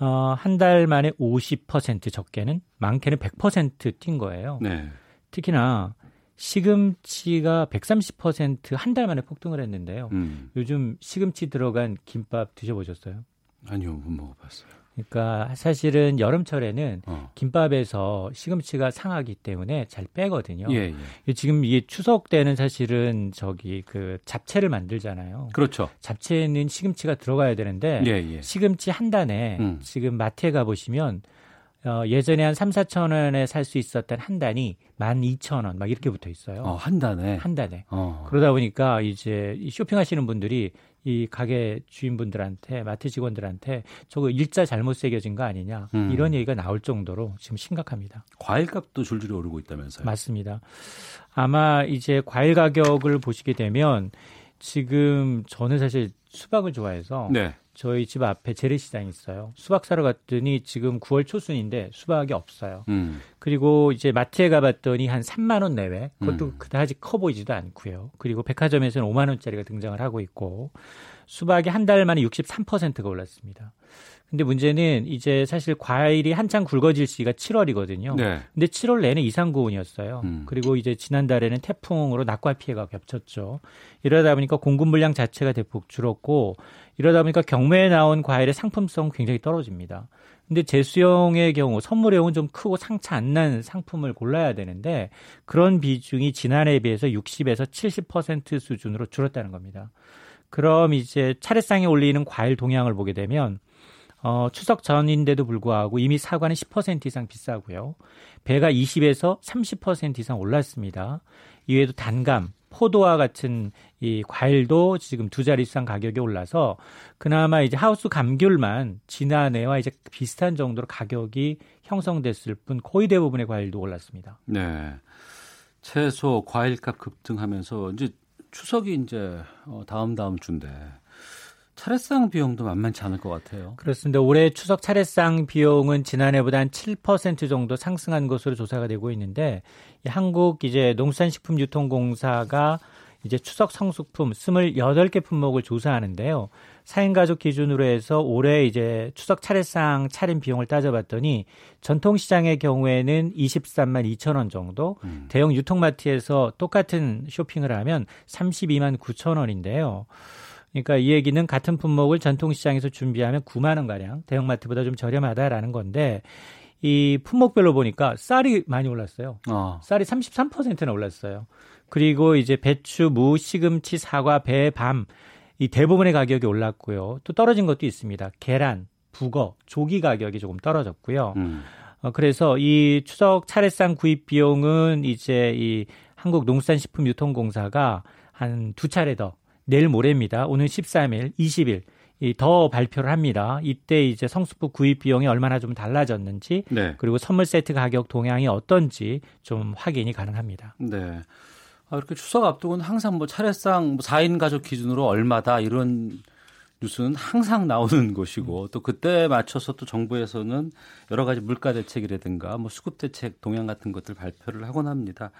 어, 한 달 만에 50% 적게는 많게는 100%뛴 거예요. 네. 특히나 시금치가 130%한 달 만에 폭등을 했는데요. 음. 요즘 시금치 들어간 김밥 드셔보셨어요? 아니요, 못 먹어봤어요. 그러니까 사실은 여름철에는 어. 김밥에서 시금치가 상하기 때문에 잘 빼거든요. 예, 예. 지금 이게 추석 때는 사실은 저기 그 잡채를 만들잖아요. 그렇죠. 잡채는 시금치가 들어가야 되는데 예, 예. 시금치 한 단에 음. 지금 마트에 가 보시면 어, 예전에 한 3, 4천 원에 살 수 있었던 한 단이 12,000원 막 이렇게 붙어 있어요. 어, 한 단에. 한 단에. 어. 그러다 보니까 이제 쇼핑하시는 분들이 이 가게 주인분들한테 마트 직원들한테 저거 일자 잘못 새겨진 거 아니냐 음. 이런 얘기가 나올 정도로 지금 심각합니다. 과일값도 줄줄이 오르고 있다면서요? 맞습니다. 아마 이제 과일 가격을 보시게 되면 지금 저는 사실 수박을 좋아해서 네. 저희 집 앞에 재래시장이 있어요. 수박 사러 갔더니 지금 9월 초순인데 수박이 없어요. 음. 그리고 이제 마트에 가봤더니 한 3만 원 내외. 그것도 음. 그다지 커 보이지도 않고요. 그리고 백화점에서는 5만 원짜리가 등장을 하고 있고 수박이 한 달 만에 63%가 올랐습니다. 근데 문제는 이제 사실 과일이 한창 굵어질 시기가 7월이거든요. 네. 근데 7월 내내 이상 고온이었어요. 음. 그리고 이제 지난달에는 태풍으로 낙과 피해가 겹쳤죠. 이러다 보니까 공급 물량 자체가 대폭 줄었고 이러다 보니까 경매에 나온 과일의 상품성 굉장히 떨어집니다. 근데 재수용의 경우 선물용은 좀 크고 상처 안난 상품을 골라야 되는데 그런 비중이 지난해에 비해서 60에서 70% 수준으로 줄었다는 겁니다. 그럼 이제 차례상에 올리는 과일 동향을 보게 되면 어, 추석 전인데도 불구하고 이미 사과는 10% 이상 비싸고요. 배가 20에서 30% 이상 올랐습니다. 이외에도 단감, 포도와 같은 이 과일도 지금 두 자리 이상 가격이 올라서 그나마 이제 하우스 감귤만 지난해와 이제 비슷한 정도로 가격이 형성됐을 뿐 거의 대부분의 과일도 올랐습니다. 네. 채소, 과일값 급등하면서 이제 추석이 이제 어, 다음 다음 주인데 차례상 비용도 만만치 않을 것 같아요. 그렇습니다. 올해 추석 차례상 비용은 지난해보다 한 7% 정도 상승한 것으로 조사가 되고 있는데 한국 이제 농산식품유통공사가 이제 추석 성수품 28개 품목을 조사하는데요. 4인 가족 기준으로 해서 올해 이제 추석 차례상 차림 비용을 따져봤더니 전통 시장의 경우에는 23만 2천 원 정도, 음. 대형 유통마트에서 똑같은 쇼핑을 하면 32만 9천 원인데요. 그러니까 이 얘기는 같은 품목을 전통시장에서 준비하면 9만 원 가량 대형마트보다 좀 저렴하다라는 건데 이 품목별로 보니까 쌀이 많이 올랐어요. 어. 쌀이 33%나 올랐어요. 그리고 이제 배추, 무, 시금치, 사과, 배, 밤 이 대부분의 가격이 올랐고요. 또 떨어진 것도 있습니다. 계란, 북어, 조기 가격이 조금 떨어졌고요. 음. 어, 그래서 이 추석 차례상 구입 비용은 이제 이 한국농산식품유통공사가 한 두 차례 더 내일 모레입니다. 오늘 13일, 20일 더 발표를 합니다. 이때 이제 성수품 구입 비용이 얼마나 좀 달라졌는지 네. 그리고 선물 세트 가격 동향이 어떤지 좀 확인이 가능합니다. 네. 아, 이렇게 추석 앞두고는 항상 뭐 차례상 4인 뭐 가족 기준으로 얼마다 이런 뉴스는 항상 나오는 것이고 또 그때 맞춰서 또 정부에서는 여러 가지 물가 대책이라든가 뭐 수급 대책 동향 같은 것들 발표를 하곤 합니다.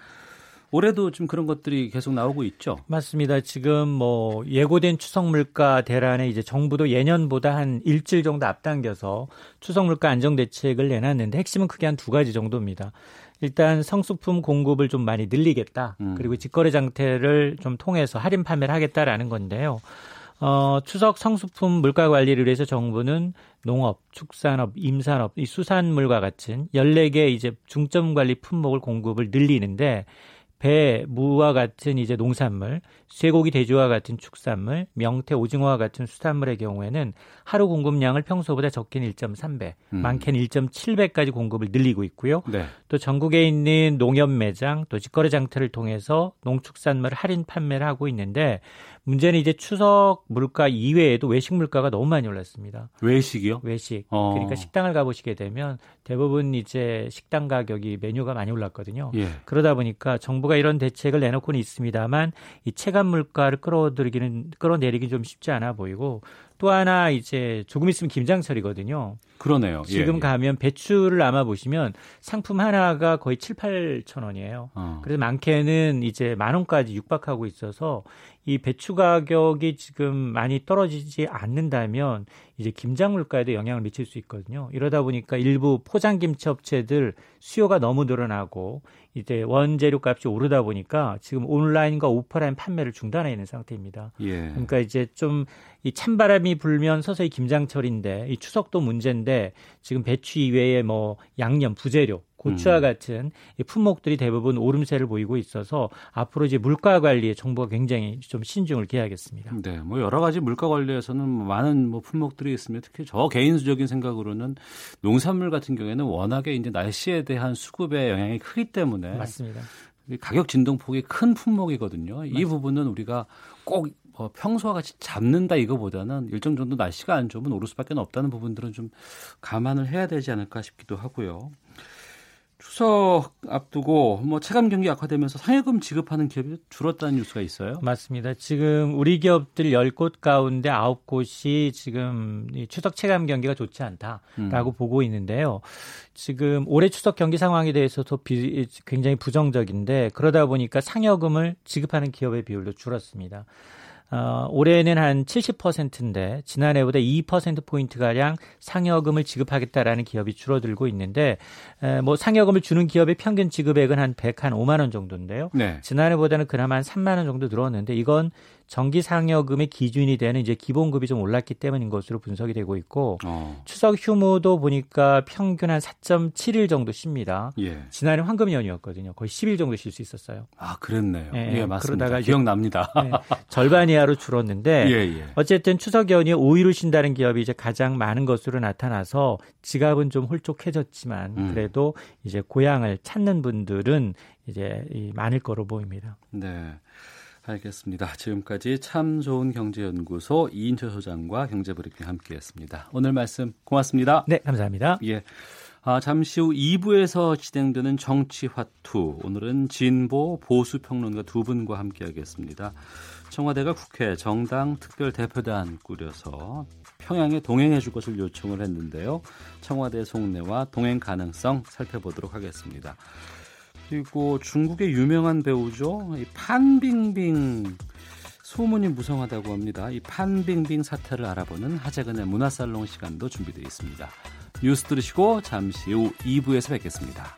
올해도 좀 그런 것들이 계속 나오고 있죠. 맞습니다. 지금 뭐 예고된 추석 물가 대란에 이제 정부도 예년보다 한 일주일 정도 앞당겨서 추석 물가 안정 대책을 내놨는데 핵심은 크게 한 두 가지 정도입니다. 일단 성수품 공급을 좀 많이 늘리겠다. 음. 그리고 직거래 장태를 좀 통해서 할인 판매를 하겠다라는 건데요. 어, 추석 성수품 물가 관리를 위해서 정부는 농업, 축산업, 임산업, 이 수산물과 같은 14개 이제 중점 관리 품목을 공급을 늘리는데 배, 무와 같은 이제 농산물, 쇠고기, 돼지와 같은 축산물, 명태, 오징어와 같은 수산물의 경우에는 하루 공급량을 평소보다 적게는 1.3배, 음. 많게는 1.7배까지 공급을 늘리고 있고요. 네. 또 전국에 있는 농협 매장, 또 직거래 장터를 통해서 농축산물 할인 판매를 하고 있는데 문제는 이제 추석 물가 이외에도 외식 물가가 너무 많이 올랐습니다. 외식이요? 외식. 어. 그러니까 식당을 가보시게 되면 대부분 이제 식당 가격이 메뉴가 많이 올랐거든요. 예. 그러다 보니까 정부가 이런 대책을 내놓고는 있습니다만 이 체감 물가를 끌어들이기는 끌어내리기 좀 쉽지 않아 보이고 또 하나 이제 조금 있으면 김장철이거든요. 그러네요. 예, 지금 예, 가면 배추를 아마 보시면 상품 하나가 거의 7, 8천 원이에요. 어. 그래서 많게는 이제 만 원까지 육박하고 있어서 이 배추 가격이 지금 많이 떨어지지 않는다면 이제 김장 물가에도 영향을 미칠 수 있거든요. 이러다 보니까 일부 포장 김치 업체들 수요가 너무 늘어나고 이제 원재료 값이 오르다 보니까 지금 온라인과 오프라인 판매를 중단해 있는 상태입니다. 예. 그러니까 이제 좀 이 찬바람이 불면 서서히 김장철인데 이 추석도 문제인데 지금 배추 이외에 뭐 양념, 부재료 고추와 음. 같은 품목들이 대부분 오름세를 보이고 있어서 앞으로 이제 물가 관리에 정부가 굉장히 좀 신중을 기하겠습니다. 네, 뭐 여러 가지 물가 관리에서는 많은 뭐 품목들이 있으면 특히 저 개인적인 생각으로는 농산물 같은 경우에는 워낙에 이제 날씨에 대한 수급의 영향이 크기 때문에 맞습니다. 가격 진동폭이 큰 품목이거든요. 맞습니다. 이 부분은 우리가 꼭 어, 평소와 같이 잡는다 이거보다는 일정 정도 날씨가 안 좋으면 오를 수밖에 없다는 부분들은 좀 감안을 해야 되지 않을까 싶기도 하고요. 추석 앞두고 뭐 체감 경기 악화되면서 상해금 지급하는 기업이 줄었다는 뉴스가 있어요. 맞습니다. 지금 우리 기업들 10곳 가운데 9곳이 지금 추석 체감 경기가 좋지 않다라고 음. 보고 있는데요. 지금 올해 추석 경기 상황에 대해서도 비, 굉장히 부정적인데 그러다 보니까 상여금을 지급하는 기업의 비율도 줄었습니다. 어, 올해는 한 70%인데 지난해보다 2%포인트 가량 상여금을 지급하겠다라는 기업이 줄어들고 있는데 에, 뭐 상여금을 주는 기업의 평균 지급액은 한 105만 원 정도인데요. 네. 지난해보다는 그나마 한 3만 원 정도 늘었는데 이건 정기 상여금의 기준이 되는 이제 기본급이 좀 올랐기 때문인 것으로 분석이 되고 있고 어. 추석 휴무도 보니까 평균 한 4.7일 정도 쉽니다. 예. 지난해 황금 연이었거든요. 거의 10일 정도 쉴 수 있었어요. 아 그랬네요. 예, 예 맞습니다. 그러다가 기억납니다. 예, 절반 이하로 줄었는데 예, 예. 어쨌든 추석 연휴 5일을 쉰다는 기업이 이제 가장 많은 것으로 나타나서 지갑은 좀 홀쭉해졌지만 음. 그래도 이제 고향을 찾는 분들은 이제 많을 거로 보입니다. 네. 알겠습니다. 지금까지 참 좋은 경제연구소 이인철 소장과 경제브리핑 함께했습니다. 오늘 말씀 고맙습니다. 네, 감사합니다. 예. 아, 잠시 후 2부에서 진행되는 정치화투. 오늘은 진보 보수 평론가 두 분과 함께하겠습니다. 청와대가 국회 정당 특별 대표단 꾸려서 평양에 동행해 줄 것을 요청을 했는데요. 청와대 속내와 동행 가능성 살펴보도록 하겠습니다. 그리고 중국의 유명한 배우죠. 이 판빙빙 소문이 무성하다고 합니다. 이 판빙빙 사태를 알아보는 하재근의 문화살롱 시간도 준비되어 있습니다. 뉴스 들으시고 잠시 후 2부에서 뵙겠습니다.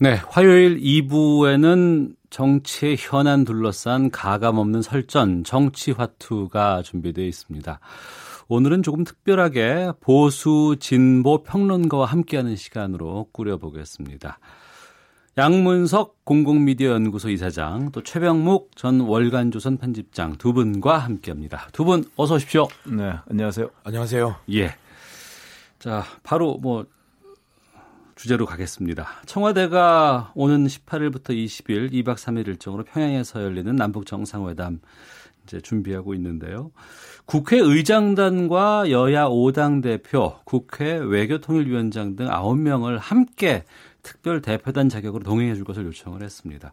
네, 화요일 2부에는 정치의 현안 둘러싼 가감없는 설전 정치화투가 준비되어 있습니다. 오늘은 조금 특별하게 보수 진보 평론가와 함께하는 시간으로 꾸려보겠습니다. 양문석 공공미디어 연구소 이사장 또 최병묵 전 월간조선 편집장 두 분과 함께합니다. 두 분 어서 오십시오. 네, 안녕하세요. 안녕하세요. 예. 자, 바로 뭐 주제로 가겠습니다. 청와대가 오는 18일부터 20일 2박 3일 일정으로 평양에서 열리는 남북 정상회담 이제 준비하고 있는데요. 국회의장단과 여야 5당 대표, 국회 외교통일위원장 등 9명을 함께 특별 대표단 자격으로 동행해 줄 것을 요청을 했습니다.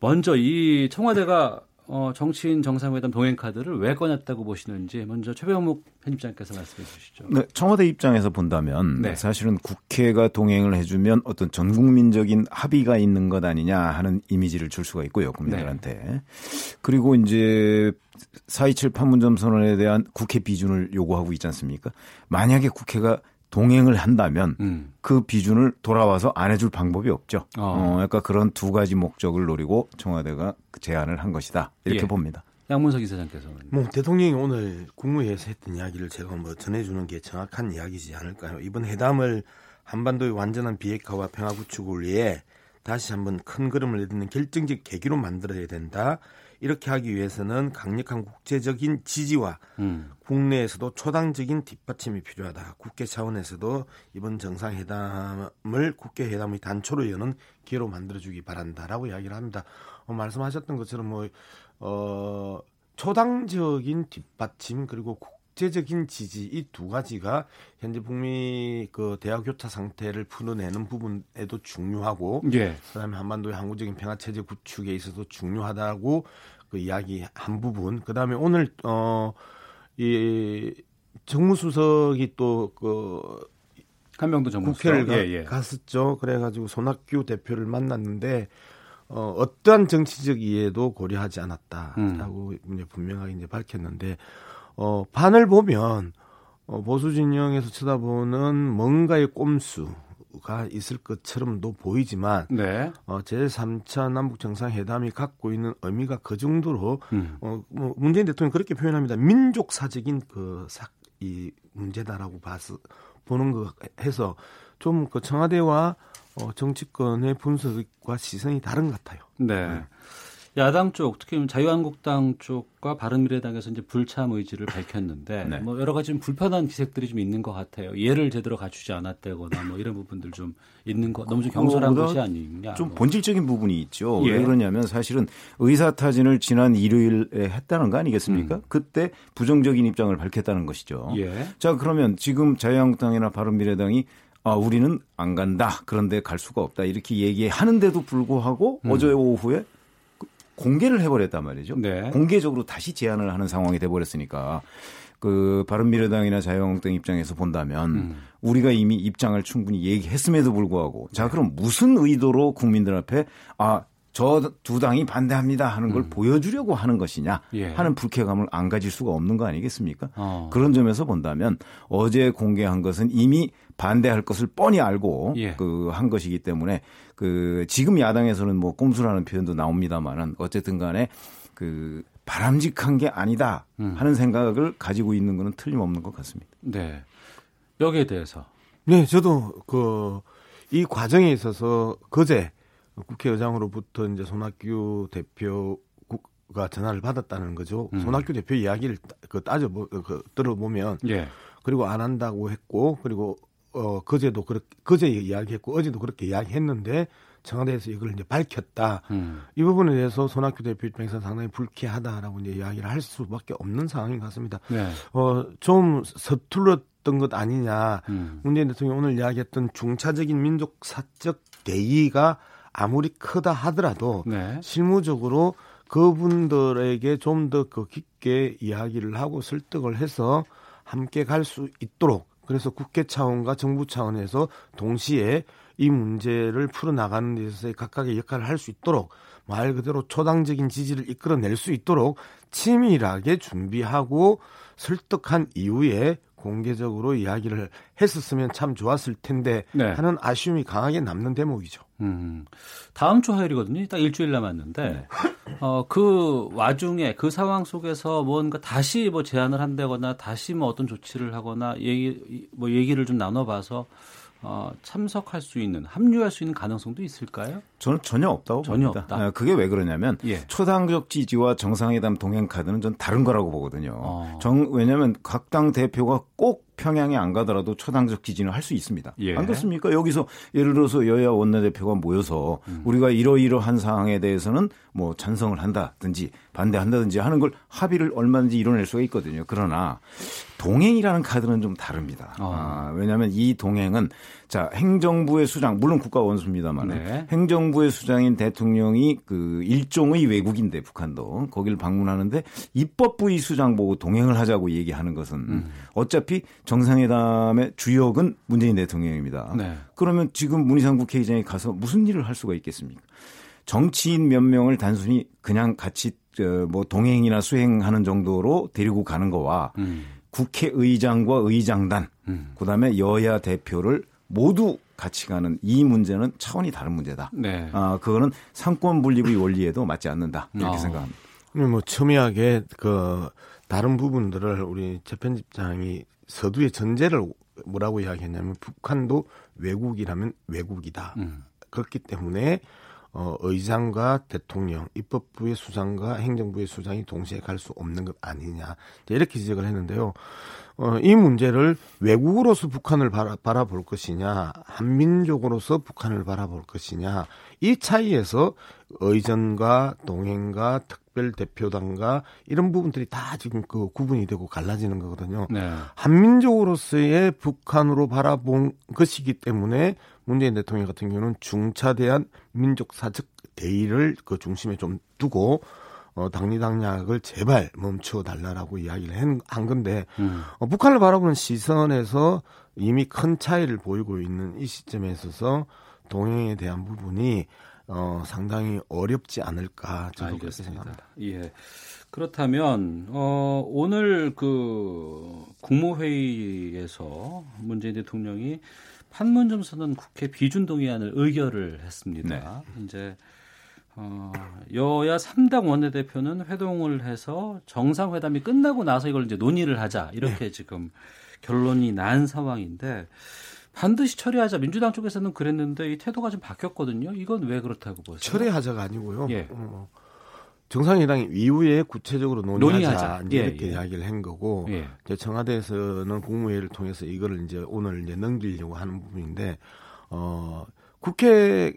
먼저 이 청와대가 어, 정치인 정상회담 동행 카드를 왜 꺼냈다고 보시는지 먼저 최병목 편집장께서 말씀해 주시죠. 네, 청와대 입장에서 본다면 네. 사실은 국회가 동행을 해주면 어떤 전국민적인 합의가 있는 것 아니냐 하는 이미지를 줄 수가 있고요 국민들한테. 네. 그리고 이제 4.27 판문점 선언에 대한 국회 비준을 요구하고 있지 않습니까? 만약에 국회가 동행을 한다면 음. 그 비준을 돌아와서 안 해줄 방법이 없죠. 어. 어, 그러니까 그런 두 가지 목적을 노리고 청와대가 제안을 한 것이다 이렇게 예. 봅니다. 양문석 이사장께서는 뭐 대통령이 오늘 국무회의에서 했던 이야기를 제가 뭐 전해주는 게 정확한 이야기지 않을까요? 이번 회담을 한반도의 완전한 비핵화와 평화 구축을 위해 다시 한번 큰 걸음을 내딛는 결정적 계기로 만들어야 된다. 이렇게 하기 위해서는 강력한 국제적인 지지와 음. 국내에서도 초당적인 뒷받침이 필요하다. 국회 차원에서도 이번 정상회담을 국회 회담의 단초로 여는 기회로 만들어주기 바란다라고 이야기를 합니다. 어, 말씀하셨던 것처럼 뭐 어, 초당적인 뒷받침 그리고 국 국제적인 지지 이 두 가지가 현재 북미 그 대화 교차 상태를 풀어내는 부분에도 중요하고 예. 그다음에 한반도의 항구적인 평화 체제 구축에 있어서 중요하다고 그 이야기 한 부분 그 다음에 오늘 어이 정무수석이 또그 한명도 정무수석 국회를 가, 예, 예. 갔었죠. 그래가지고 손학규 대표를 만났는데 어, 어떠한 정치적 이해도 고려하지 않았다라고 음. 이제 분명하게 이제 밝혔는데 어, 반을 보면 어, 보수 진영에서 쳐다보는 뭔가의 꼼수 가 있을 것처럼도 보이지만 네. 어, 제3차 남북 정상회담이 갖고 있는 의미가 그 정도로 음. 어, 뭐 문재인 대통령 그렇게 표현합니다. 민족사적인 그 사, 이 문제다라고 봐서 보는 거 해서 좀 그 청와대와 어, 정치권의 분석과 시선이 다른 것 같아요. 네. 네. 야당 쪽 특히 자유한국당 쪽과 바른미래당에서 이제 불참 의지를 밝혔는데 네. 뭐 여러 가지 좀 불편한 기색들이 좀 있는 것 같아요. 예를 제대로 갖추지 않았다거나 뭐 이런 부분들 좀 있는 거 너무 좀 경솔한 어, 것이 아니냐. 좀 본질적인 부분이 있죠. 예. 왜 그러냐면 사실은 의사 타진을 지난 일요일에 했다는 거 아니겠습니까? 음. 그때 부정적인 입장을 밝혔다는 것이죠. 예. 자 그러면 지금 자유한국당이나 바른미래당이 아, 우리는 안 간다. 그런데 갈 수가 없다. 이렇게 얘기하는데도 불구하고 음. 어제 오후에 공개를 해버렸단 말이죠. 네. 공개적으로 다시 제안을 하는 상황이 돼버렸으니까 그 바른미래당이나 자유한국당 입장에서 본다면 음. 우리가 이미 입장을 충분히 얘기했음에도 불구하고 자 그럼 무슨 의도로 국민들 앞에 아 저 두 당이 반대합니다 하는 걸 음. 보여주려고 하는 것이냐 예. 하는 불쾌감을 안 가질 수가 없는 거 아니겠습니까? 어. 그런 점에서 본다면 어제 공개한 것은 이미 반대할 것을 뻔히 알고 예. 그한 것이기 때문에 그 지금 야당에서는 뭐 꼼수라는 표현도 나옵니다만은 어쨌든 간에 그 바람직한 게 아니다 음. 하는 생각을 가지고 있는 것은 틀림없는 것 같습니다. 네. 여기에 대해서. 네, 저도 그 이 과정에 있어서 그제 국회의장으로부터 이제 손학규 대표 가 전화를 받았다는 거죠. 음. 손학규 대표 이야기를 그 따져 그 들어보면 예. 그리고 안 한다고 했고 그리고 어, 그제도 그렇게, 그제 이야기했고, 어제도 그렇게 이야기했는데, 청와대에서 이걸 이제 밝혔다. 음. 이 부분에 대해서 손학규 대표 입장에서 상당히 불쾌하다라고 이제 이야기를 할 수밖에 없는 상황인 것 같습니다. 네. 어, 좀 서툴렀던 것 아니냐. 음. 문재인 대통령이 오늘 이야기했던 중차적인 민족 사적 대의가 아무리 크다 하더라도 네. 실무적으로 그분들에게 좀 더 그 깊게 이야기를 하고 설득을 해서 함께 갈 수 있도록 그래서 국회 차원과 정부 차원에서 동시에 이 문제를 풀어나가는 데 있어서 각각의 역할을 할 수 있도록 말 그대로 초당적인 지지를 이끌어낼 수 있도록 치밀하게 준비하고 설득한 이후에 공개적으로 이야기를 했었으면 참 좋았을 텐데 네. 하는 아쉬움이 강하게 남는 대목이죠. 음, 다음 주 화요일이거든요. 딱 일주일 남았는데 네. 어, 그 와중에 그 상황 속에서 뭔가 다시 뭐 제안을 한다거나 다시 뭐 어떤 조치를 하거나 얘기 뭐 얘기를 좀 나눠봐서 어, 참석할 수 있는 합류할 수 있는 가능성도 있을까요? 저는 전혀 없다고 전혀 봅니다. 없다. 아, 그게 왜 그러냐면 예. 초당적 지지와 정상회담 동행 카드는 전 다른 거라고 보거든요. 어. 정, 왜냐하면 각 당 대표가 꼭 평양에 안 가더라도 초당적 지지는 할수 있습니다. 예. 안 그렇습니까? 여기서 예를 들어서 여야 원내대표가 모여서 음. 우리가 이러이러한 사항에 대해서는 뭐 찬성을 한다든지 반대한다든지 하는 걸 합의를 얼마든지 이뤄낼 수가 있거든요. 그러나 동행이라는 카드는 좀 다릅니다. 어. 아, 왜냐하면 이 동행은 자 행정부의 수장 물론 국가 원수입니다만 네. 행정부의 수장인 대통령이 그 일종의 외국인데 북한도 거기를 방문하는데 입법부의 수장 보고 동행을 하자고 얘기하는 것은 음. 어차피 정상회담의 주역은 문재인 대통령입니다. 네. 그러면 지금 문희상 국회의장이 가서 무슨 일을 할 수가 있겠습니까? 정치인 몇 명을 단순히 그냥 같이 뭐 동행이나 수행하는 정도로 데리고 가는 거와 음. 국회의장과 의장단, 음. 그다음에 여야 대표를 모두 같이 가는 이 문제는 차원이 다른 문제다. 네. 아, 그거는 상권 분립의 원리에도 맞지 않는다. 이렇게 어. 생각합니다. 뭐 첨예하게 그 다른 부분들을 우리 재편집장이 서두의 전제를 뭐라고 이야기했냐면 북한도 외국이라면 외국이다. 음. 그렇기 때문에 어, 의장과 대통령, 입법부의 수장과 행정부의 수장이 동시에 갈 수 없는 것 아니냐. 이렇게 지적을 했는데요. 어, 이 문제를 외국으로서 북한을 바라, 바라 볼 것이냐, 한민족으로서 북한을 바라볼 것이냐, 이 차이에서 의전과 동행과 특별 대표단과 이런 부분들이 다 지금 그 구분이 되고 갈라지는 거거든요. 네. 한민족으로서의 북한으로 바라본 것이기 때문에 문재인 대통령 같은 경우는 중차대한 민족 사적 대의를 그 중심에 좀 두고 어, 당리당략을 제발 멈춰 달라라고 이야기를 한, 한 건데 음. 어, 북한을 바라보는 시선에서 이미 큰 차이를 보이고 있는 이 시점에 있어서 동행에 대한 부분이 어, 상당히 어렵지 않을까 저도 그렇게 생각합니다. 예. 그렇다면 어, 오늘 그 국무회의에서 문재인 대통령이 판문점 선언 국회 비준 동의안을 의결을 했습니다. 네. 이제 어, 여야 3당 원내대표는 회동을 해서 정상회담이 끝나고 나서 이걸 이제 논의를 하자 이렇게 네. 지금 결론이 난 상황인데 반드시 처리하자 민주당 쪽에서는 그랬는데 이 태도가 좀 바뀌었거든요. 이건 왜 그렇다고 보세요? 처리하자가 아니고요. 예. 어, 정상회담 이후에 구체적으로 논의하자, 논의하자. 이제 예, 이렇게 예. 이야기를 한 거고 예. 이제 청와대에서는 국무회의를 통해서 이거를 이제 오늘 이제 넘기려고 하는 부분인데 어 국회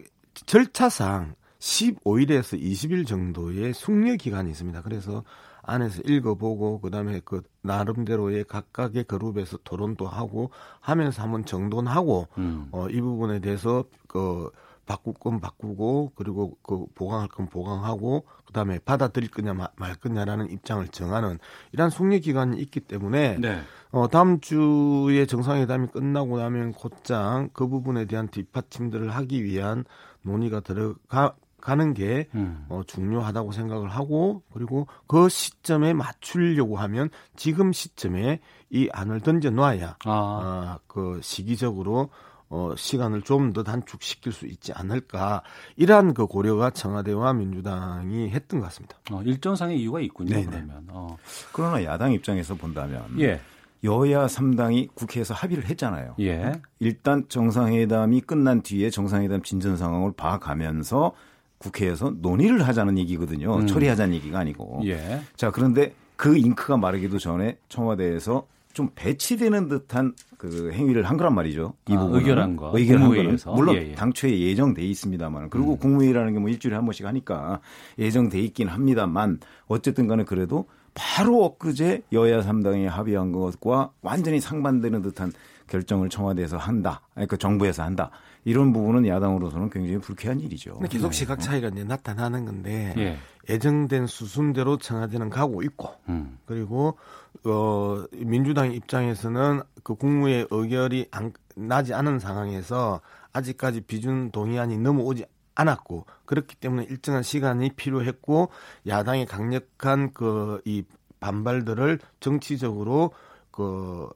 절차상 15일에서 20일 정도의 숙려 기간이 있습니다. 그래서 안에서 읽어보고 그다음에 그 나름대로의 각각의 그룹에서 토론도 하고 하면서 한번 정돈하고 음. 어, 이 부분에 대해서 그 바꿀 건 바꾸고 그리고 그 보강할 건 보강하고 그다음에 받아들일 거냐 말 거냐라는 입장을 정하는 이러한 숙려 기간이 있기 때문에 네. 어 다음 주에 정상회담이 끝나고 나면 곧장 그 부분에 대한 뒷받침들을 하기 위한 논의가 들어가 가는 게 음. 어, 중요하다고 생각을 하고 그리고 그 시점에 맞추려고 하면 지금 시점에 이 안을 던져 놔야 아. 어, 그 시기적으로 어, 시간을 좀 더 단축시킬 수 있지 않을까 이러한 그 고려가 청와대와 민주당이 했던 것 같습니다. 어, 일정상의 이유가 있군요. 네네. 그러면 어. 그러나 야당 입장에서 본다면 예. 여야 3당이 국회에서 합의를 했잖아요. 예. 일단 정상회담이 끝난 뒤에 정상회담 진전 상황을 봐가면서 국회에서 논의를 하자는 얘기거든요. 음. 처리하자는 얘기가 아니고. 예. 자, 그런데 그 잉크가 마르기도 전에 청와대에서 좀 배치되는 듯한 그 행위를 한 거란 말이죠. 이 아, 부분 의결한 거. 의결한 거는 물론 예, 예. 당초에 예정돼 있습니다만 그리고 음. 국무회의라는 게 뭐 일주일에 한 번씩 하니까 예정돼 있긴 합니다만 어쨌든 간에 그래도 바로 엊그제 여야 3당이 합의한 것과 완전히 상반되는 듯한 결정을 청와대에서 한다. 그 정부에서 한다. 이런 부분은 야당으로서는 굉장히 불쾌한 일이죠. 계속 네. 시각 차이가 이제 나타나는 건데 예. 예정된 수순대로 청와대는 가고 있고 음. 그리고 어 민주당 입장에서는 그 국무의 의결이 안, 나지 않은 상황에서 아직까지 비준 동의안이 넘어오지 않았고 그렇기 때문에 일정한 시간이 필요했고 야당의 강력한 그 이 반발들을 정치적으로 그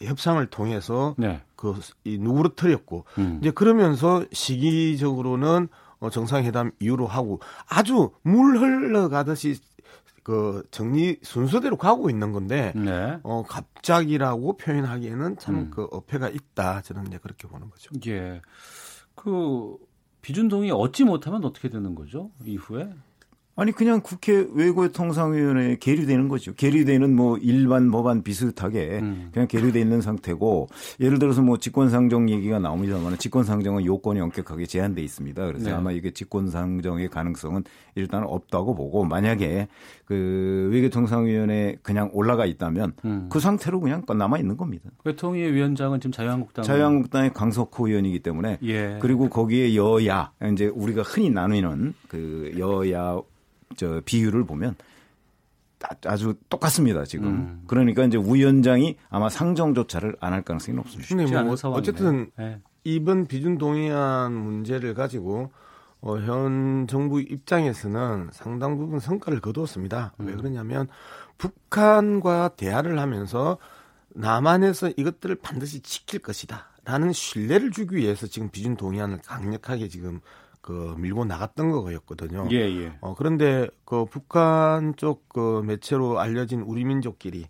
협상을 통해서 네. 그이 누그러뜨렸고 음. 이제 그러면서 시기적으로는 어, 정상회담 이후로 하고 아주 물 흘러가듯이 그 정리 순서대로 가고 있는 건데 네. 어 갑자기라고 표현하기에는 참그 음. 그 어폐가 있다 저는 이제 그렇게 보는 거죠. 예. 그 비준동의 얻지 못하면 어떻게 되는 거죠? 이후에 아니 그냥 국회 외교통상위원회에 계류되는 거죠. 계류되는 뭐 일반 법안 비슷하게 음. 그냥 계류돼 있는 상태고 예를 들어서 뭐 직권상정 얘기가 나옵니다만 직권상정은 요건이 엄격하게 제한돼 있습니다. 그래서 네. 아마 이게 직권상정의 가능성은 일단 없다고 보고 만약에 그 외교통상위원회 그냥 올라가 있다면 음. 그 상태로 그냥 남아 있는 겁니다. 외통위 위원장은 지금 자유한국당 자유한국당의 강석호 의원이기 때문에 예. 그리고 거기에 여야 이제 우리가 흔히 나누는 그 여야 저 비율을 보면 아주 똑같습니다 지금. 음. 그러니까 이제 위원장이 아마 상정조차를 안 할 가능성이 높습니다. 근데 뭐 어쨌든 네. 이번 비준 동의안 문제를 가지고 어, 현 정부 입장에서는 상당 부분 성과를 거두었습니다. 음. 왜 그러냐면 북한과 대화를 하면서 남한에서 이것들을 반드시 지킬 것이다. 라는 신뢰를 주기 위해서 지금 비준 동의안을 강력하게 지금 그 밀고 나갔던 거였거든요. 예, 예. 어, 그런데 그 북한 쪽 그 매체로 알려진 우리 민족끼리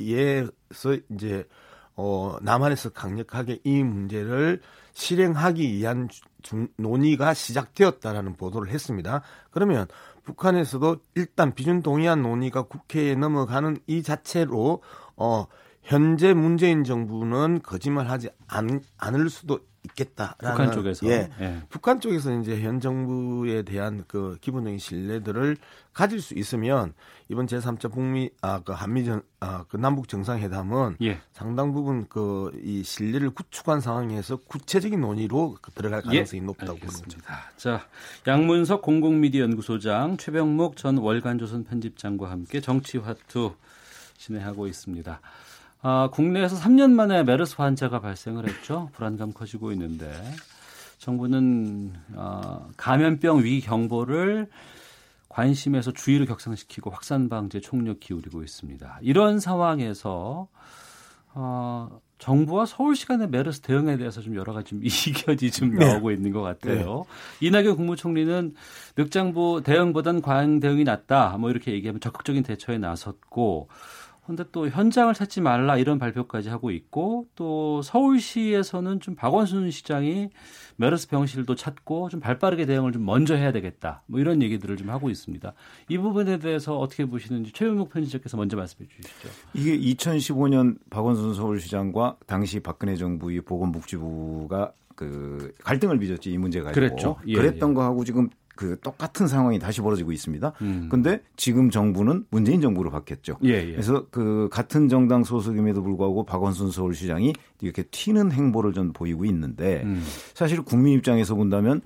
에서 이제 어, 남한에서 강력하게 이 문제를 실행하기 위한 중, 논의가 시작되었다라는 보도를 했습니다. 그러면 북한에서도 일단 비준 동의안 논의가 국회에 넘어가는 이 자체로 어, 현재 문재인 정부는 거짓말하지 않, 않을 수도 있겠다라는 북한 쪽에서 예, 예. 북한 쪽에서 이제 현 정부에 대한 그 기본적인 신뢰들을 가질 수 있으면 이번 제3차 북미 아 그 한미 전 아그 남북 정상회담은 예. 상당 부분 그 이 신뢰를 구축한 상황에서 구체적인 논의로 그 들어갈 예. 가능성이 예. 높다고 보습니다 자, 양문석 공공미디어 연구소장 최병목 전 월간조선 편집장과 함께 정치화투 진행하고 있습니다. 아, 국내에서 3년 만에 메르스 환자가 발생을 했죠. 불안감 커지고 있는데 정부는 어, 감염병 위기 경보를 관심에서 주의를 격상시키고 확산 방지에 총력 기울이고 있습니다. 이런 상황에서 어, 정부와 서울시 간의 메르스 대응에 대해서 좀 여러 가지 좀 이견이 좀 네. 나오고 네. 있는 것 같아요. 네. 이낙연 국무총리는 늑장부 대응보단 과잉 대응이 낫다. 뭐 이렇게 얘기하면 적극적인 대처에 나섰고 근데 또 현장을 찾지 말라 이런 발표까지 하고 있고 또 서울시에서는 좀 박원순 시장이 메르스 병실도 찾고 좀 발빠르게 대응을 좀 먼저 해야 되겠다. 뭐 이런 얘기들을 좀 하고 있습니다. 이 부분에 대해서 어떻게 보시는지 최윤목 편집장께서 먼저 말씀해 주시죠. 이게 2015년 박원순 서울시장과 당시 박근혜 정부의 보건복지부가 그 갈등을 빚었지 이 문제 가지고 그랬죠. 예, 그랬던 예. 거하고 지금 그 똑같은 상황이 다시 벌어지고 있습니다. 음. 근데 지금 정부는 문재인 정부로 바뀌었죠. 예, 예. 그래서 그 같은 정당 소속임에도 불구하고 박원순 서울시장이 이렇게 튀는 행보를 좀 보이고 있는데 음. 사실 국민 입장에서 본다면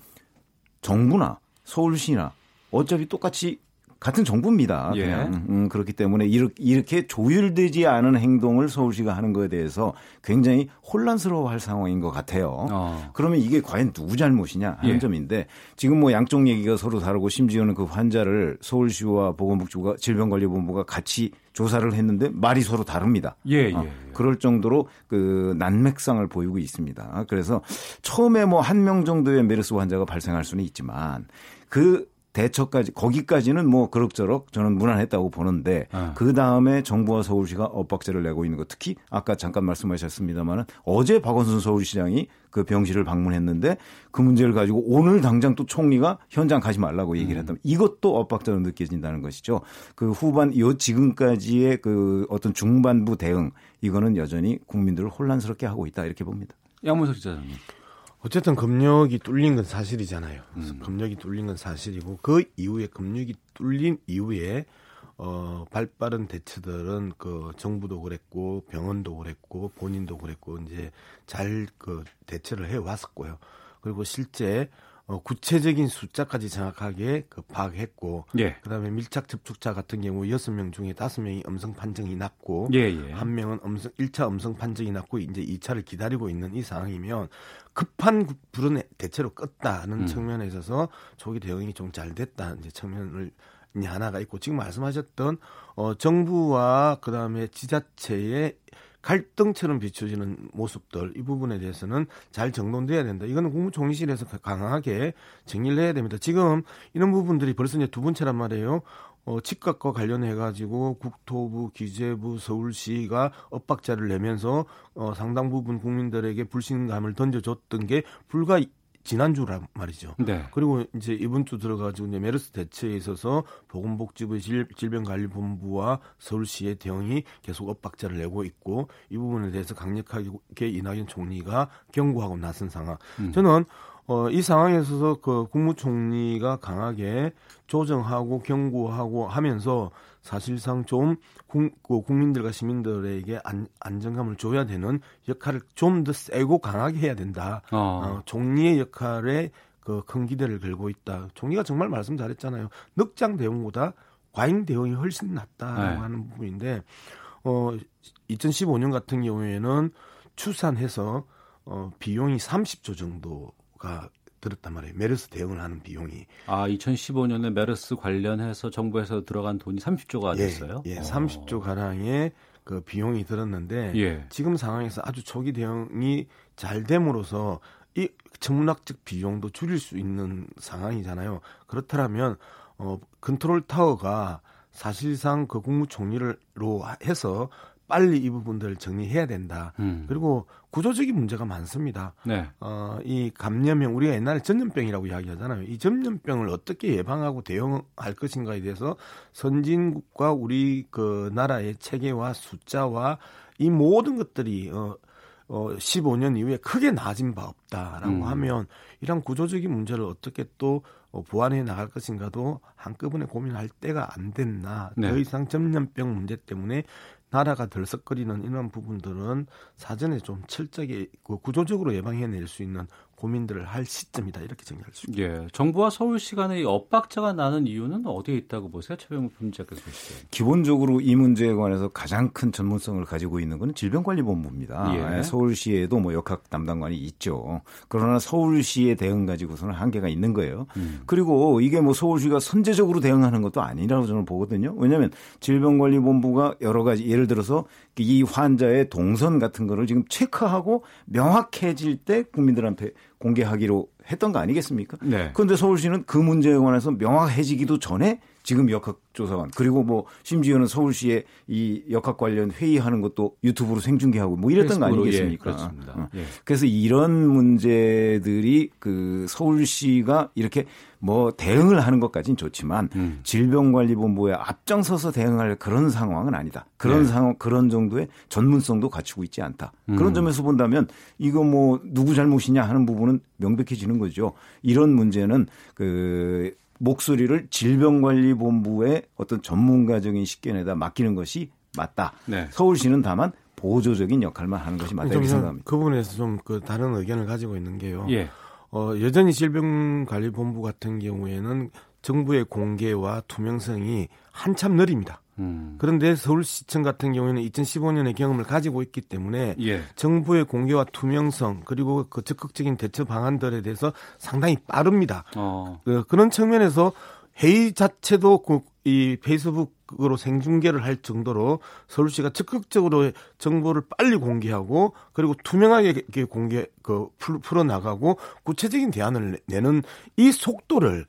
정부나 서울시나 어차피 똑같이 같은 정부입니다. 예. 그냥 음, 음, 그렇기 때문에 이렇게 조율되지 않은 행동을 서울시가 하는 것에 대해서 굉장히 혼란스러워할 상황인 것 같아요. 어. 그러면 이게 과연 누구 잘못이냐 하는 예. 점인데 지금 뭐 양쪽 얘기가 서로 다르고 심지어는 그 환자를 서울시와 보건복지부가 질병관리본부가 같이 조사를 했는데 말이 서로 다릅니다. 예, 예, 어, 예. 그럴 정도로 그 난맥상을 보이고 있습니다. 그래서 처음에 뭐 한 명 정도의 메르스 환자가 발생할 수는 있지만 그 대처까지 거기까지는 뭐 그럭저럭 저는 무난했다고 보는데 아. 그 다음에 정부와 서울시가 엇박자를 내고 있는 것 특히 아까 잠깐 말씀하셨습니다만은 어제 박원순 서울시장이 그 병실을 방문했는데 그 문제를 가지고 오늘 당장 또 총리가 현장 가지 말라고 얘기를 음. 했다면 이것도 엇박자로 느껴진다는 것이죠. 그 후반 요 지금까지의 그 어떤 중반부 대응 이거는 여전히 국민들을 혼란스럽게 하고 있다 이렇게 봅니다. 양문석 기자님. 어쨌든 검역이 뚫린 건 사실이잖아요. 음. 검역이 뚫린 건 사실이고 그 이후에 검역이 뚫린 이후에 어 발빠른 대처들은 그 정부도 그랬고 병원도 그랬고 본인도 그랬고 이제 잘 그 대처를 해 왔었고요. 그리고 실제 어, 구체적인 숫자까지 정확하게 그 파악했고 예. 그다음에 밀착 접촉자 같은 경우 여섯 명 중에 다섯 명이 음성 판정이 났고 예, 예. 한 명은 음성 1차 음성 판정이 났고 이제 2차를 기다리고 있는 이 상황이면 급한 불은 대체로 껐다는 음. 측면에 있어서 조기 대응이 좀 잘 됐다 이제 측면을 하나가 있고 지금 말씀하셨던 어 정부와 그다음에 지자체의 갈등처럼 비춰지는 모습들 이 부분에 대해서는 잘 정돈돼야 된다. 이거는 국무총리실에서 강하게 정리를 해야 됩니다. 지금 이런 부분들이 벌써 이제 두 번째란 말이에요. 어, 집값과 관련해 가지고 국토부, 기재부, 서울시가 엇박자를 내면서 어, 상당 부분 국민들에게 불신감을 던져줬던 게 불과 지난주란 말이죠. 네. 그리고 이제 이번 주 들어가지고 이제 메르스 대처에 있어서 보건복지부 질, 질병관리본부와 서울시의 대응이 계속 엇박자를 내고 있고 이 부분에 대해서 강력하게 이낙연 총리가 경고하고 나선 상황. 음. 저는 어, 이 상황에 있어서 그 국무총리가 강하게 조정하고 경고하고 하면서 사실상 좀 국, 그 국민들과 시민들에게 안, 안정감을 줘야 되는 역할을 좀 더 세고 강하게 해야 된다. 어. 어, 총리의 역할에 그 큰 기대를 걸고 있다. 총리가 정말 말씀 잘했잖아요. 늑장 대응보다 과잉 대응이 훨씬 낫다라고 네. 하는 부분인데 어 2015년 같은 경우에는 추산해서 어 비용이 30조 정도가 들었단 말이에요. 메르스 대응을 하는 비용이. 아, 2015년에 메르스 관련해서 정부에서 들어간 돈이 30조가 예, 됐어요? 예, 예 30조 가량의 그 비용이 들었는데 예. 지금 상황에서 아주 초기 대응이 잘 됨으로써 이 천문학적 비용도 줄일 수 있는 상황이잖아요. 그렇다면 어 컨트롤 타워가 사실상 그 국무총리로 해서 빨리 이 부분들을 정리해야 된다. 음. 그리고 구조적인 문제가 많습니다. 네. 어, 이 감염병 우리가 옛날에 전염병이라고 이야기하잖아요. 이 전염병을 어떻게 예방하고 대응할 것인가에 대해서 선진국과 우리 그 나라의 체계와 숫자와 이 모든 것들이 어, 어 15년 이후에 크게 나아진 바 없다라고 음. 하면 이런 구조적인 문제를 어떻게 또 어, 보완해 나갈 것인가도 한꺼번에 고민할 때가 안 됐나. 네. 더 이상 전염병 문제 때문에 나라가 들썩거리는 이런 부분들은 사전에 좀 철저하게 그 구조적으로 예방해낼 수 있는 고민들을 할 시점이다 이렇게 정리할 수 있습니다. 예, 정부와 서울시 간의 엇박자가 나는 이유는 어디에 있다고 보세요, 최병욱 본부장께서 보시죠. 기본적으로 이 문제에 관해서 가장 큰 전문성을 가지고 있는 것은 질병관리본부입니다. 예. 서울시에도 뭐 역학 담당관이 있죠. 그러나 서울시의 대응 가지고서는 한계가 있는 거예요. 음. 그리고 이게 뭐 서울시가 선제적으로 대응하는 것도 아니라고 저는 보거든요. 왜냐하면 질병관리본부가 여러 가지 예를 들어서 이 환자의 동선 같은 거를 지금 체크하고 명확해질 때 국민들한테 공개하기로 했던 거 아니겠습니까? 네. 그런데 서울시는 그 문제에 관해서 명확해지기도 전에 지금 역학조사관 그리고 뭐 심지어는 서울시에 이 역학 관련 회의하는 것도 유튜브로 생중계하고 뭐 이랬던 거 아니겠습니까? 예, 그렇습니다. 어. 예. 그래서 이런 문제들이 그 서울시가 이렇게 뭐 대응을 하는 것까지는 좋지만 음. 질병관리본부에 앞장서서 대응할 그런 상황은 아니다. 그런 네. 상황 그런 정도의 전문성도 갖추고 있지 않다. 음. 그런 점에서 본다면 이거 뭐 누구 잘못이냐 하는 부분은 명백해지는 거죠. 이런 문제는 그 목소리를 질병관리본부의 어떤 전문가적인 식견에다 맡기는 것이 맞다. 네. 서울시는 다만 보조적인 역할만 하는 것이 맞다 이렇게 생각합니다. 그 부분에서 좀 그 다른 의견을 가지고 있는 게요. 예. 어, 여전히 질병관리본부 같은 경우에는 정부의 공개와 투명성이 한참 느립니다. 음. 그런데 서울시청 같은 경우에는 2015년의 경험을 가지고 있기 때문에 예. 정부의 공개와 투명성 그리고 그 적극적인 대처 방안들에 대해서 상당히 빠릅니다. 어. 그, 그런 측면에서 회의 자체도 그, 이 페이스북으로 생중계를 할 정도로 서울시가 적극적으로 정보를 빨리 공개하고 그리고 투명하게 공개 그 풀어 나가고 구체적인 대안을 내는 이 속도를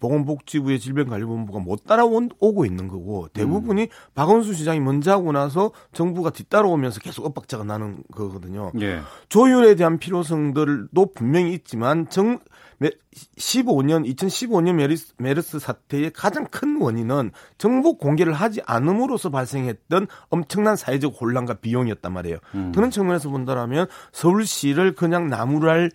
보건복지부의 질병관리본부가 못 따라오고 있는 거고 대부분이 음. 박원순 시장이 먼저 하고 나서 정부가 뒤따라오면서 계속 엇박자가 나는 거거든요. 예. 조율에 대한 필요성들도 분명히 있지만 정 15년 2015년 메르스, 메르스 사태의 가장 큰 원인은 정보 공개를 하지 않음으로써 발생했던 엄청난 사회적 혼란과 비용이었단 말이에요. 음. 그런 측면에서 본다면 서울시를 그냥 나무랄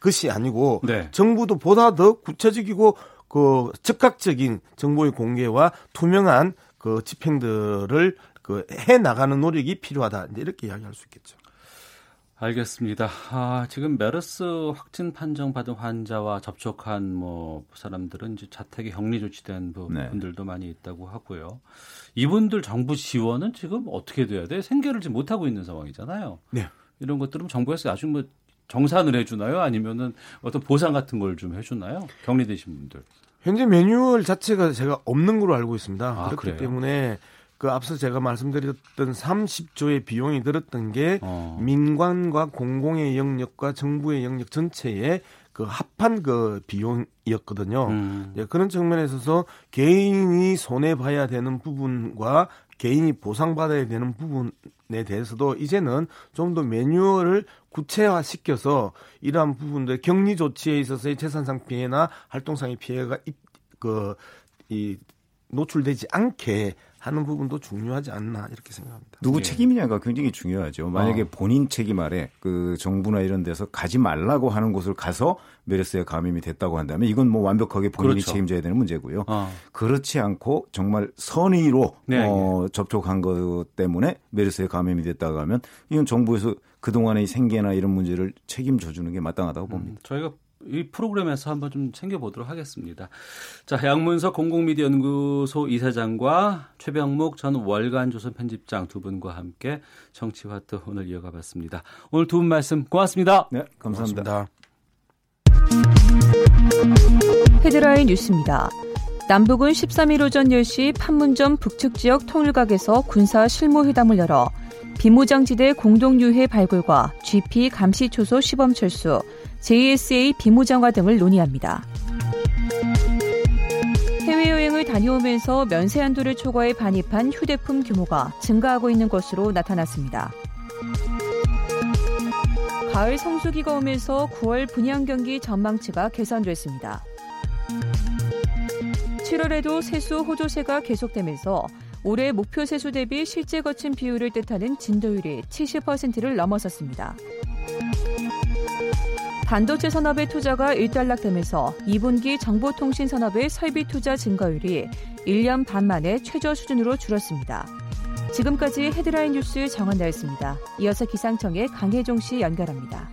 것이 아니고 네. 정부도 보다 더 구체적이고 그 즉각적인 정보의 공개와 투명한 그 집행들을 그 해 나가는 노력이 필요하다. 이렇게 이야기할 수 있겠죠. 알겠습니다. 아, 지금 메르스 확진 판정 받은 환자와 접촉한 뭐 사람들은 이제 자택에 격리 조치된 네. 분들도 많이 있다고 하고요. 이분들 정부 지원은 지금 어떻게 돼야 돼? 생계를 지금 못 하고 있는 상황이잖아요. 네. 이런 것들은 정부에서 아주 뭐 정산을 해주나요? 아니면은 어떤 보상 같은 걸 좀 해주나요? 격리되신 분들. 현재 매뉴얼 자체가 제가 없는 걸로 알고 있습니다. 아, 그렇기 그래요? 때문에 그 앞서 제가 말씀드렸던 30조의 비용이 들었던 게 어. 민관과 공공의 영역과 정부의 영역 전체에 그 합한 그 비용이었거든요. 음. 네, 그런 측면에 있어서 개인이 손해 봐야 되는 부분과 개인이 보상받아야 되는 부분에 대해서도 이제는 좀 더 매뉴얼을 구체화시켜서 이러한 부분들 격리 조치에 있어서의 재산상 피해나 활동상의 피해가 그 이 노출되지 않게 하는 부분도 중요하지 않나 이렇게 생각합니다. 누구 네. 책임이냐가 굉장히 중요하죠. 만약에 어. 본인 책임 아래 그 정부나 이런 데서 가지 말라고 하는 곳을 가서 메르스에 감염이 됐다고 한다면 이건 뭐 완벽하게 본인이 그렇죠. 책임져야 되는 문제고요. 어. 그렇지 않고 정말 선의로 네, 어, 네. 접촉한 것 때문에 메르스에 감염이 됐다고 하면 이건 정부에서 그동안의 생계나 이런 문제를 책임져 주는 게 마땅하다고 봅니다. 음, 저희가 이 프로그램에서 한번 좀 챙겨보도록 하겠습니다. 자, 양문석 공공미디어 연구소 이사장과 최병목 전 월간 조선 편집장 두 분과 함께 정치화투 오늘 이어가 봤습니다. 오늘 두 분 말씀 고맙습니다. 네, 감사합니다. 고맙습니다. 헤드라인 뉴스입니다. 남북은 13일 오전 10시 판문점 북측 지역 통일각에서 군사 실무회담을 열어 비무장지대 공동유해 발굴과 GP 감시 초소 시범 철수, JSA 비무장화 등을 논의합니다. 해외여행을 다녀오면서 면세 한도를 초과해 반입한 휴대폰 규모가 증가하고 있는 것으로 나타났습니다. 가을 성수기가 오면서 9월 분양 경기 전망치가 개선됐습니다. 7월에도 세수 호조세가 계속되면서 올해 목표 세수 대비 실제 거친 비율을 뜻하는 진도율이 70%를 넘어섰습니다. 반도체 산업의 투자가 일단락되면서 2분기 정보통신 산업의 설비 투자 증가율이 1년 반 만에 최저 수준으로 줄었습니다. 지금까지 헤드라인 뉴스 정한다였습니다. 이어서 기상청의 강혜종 씨 연결합니다.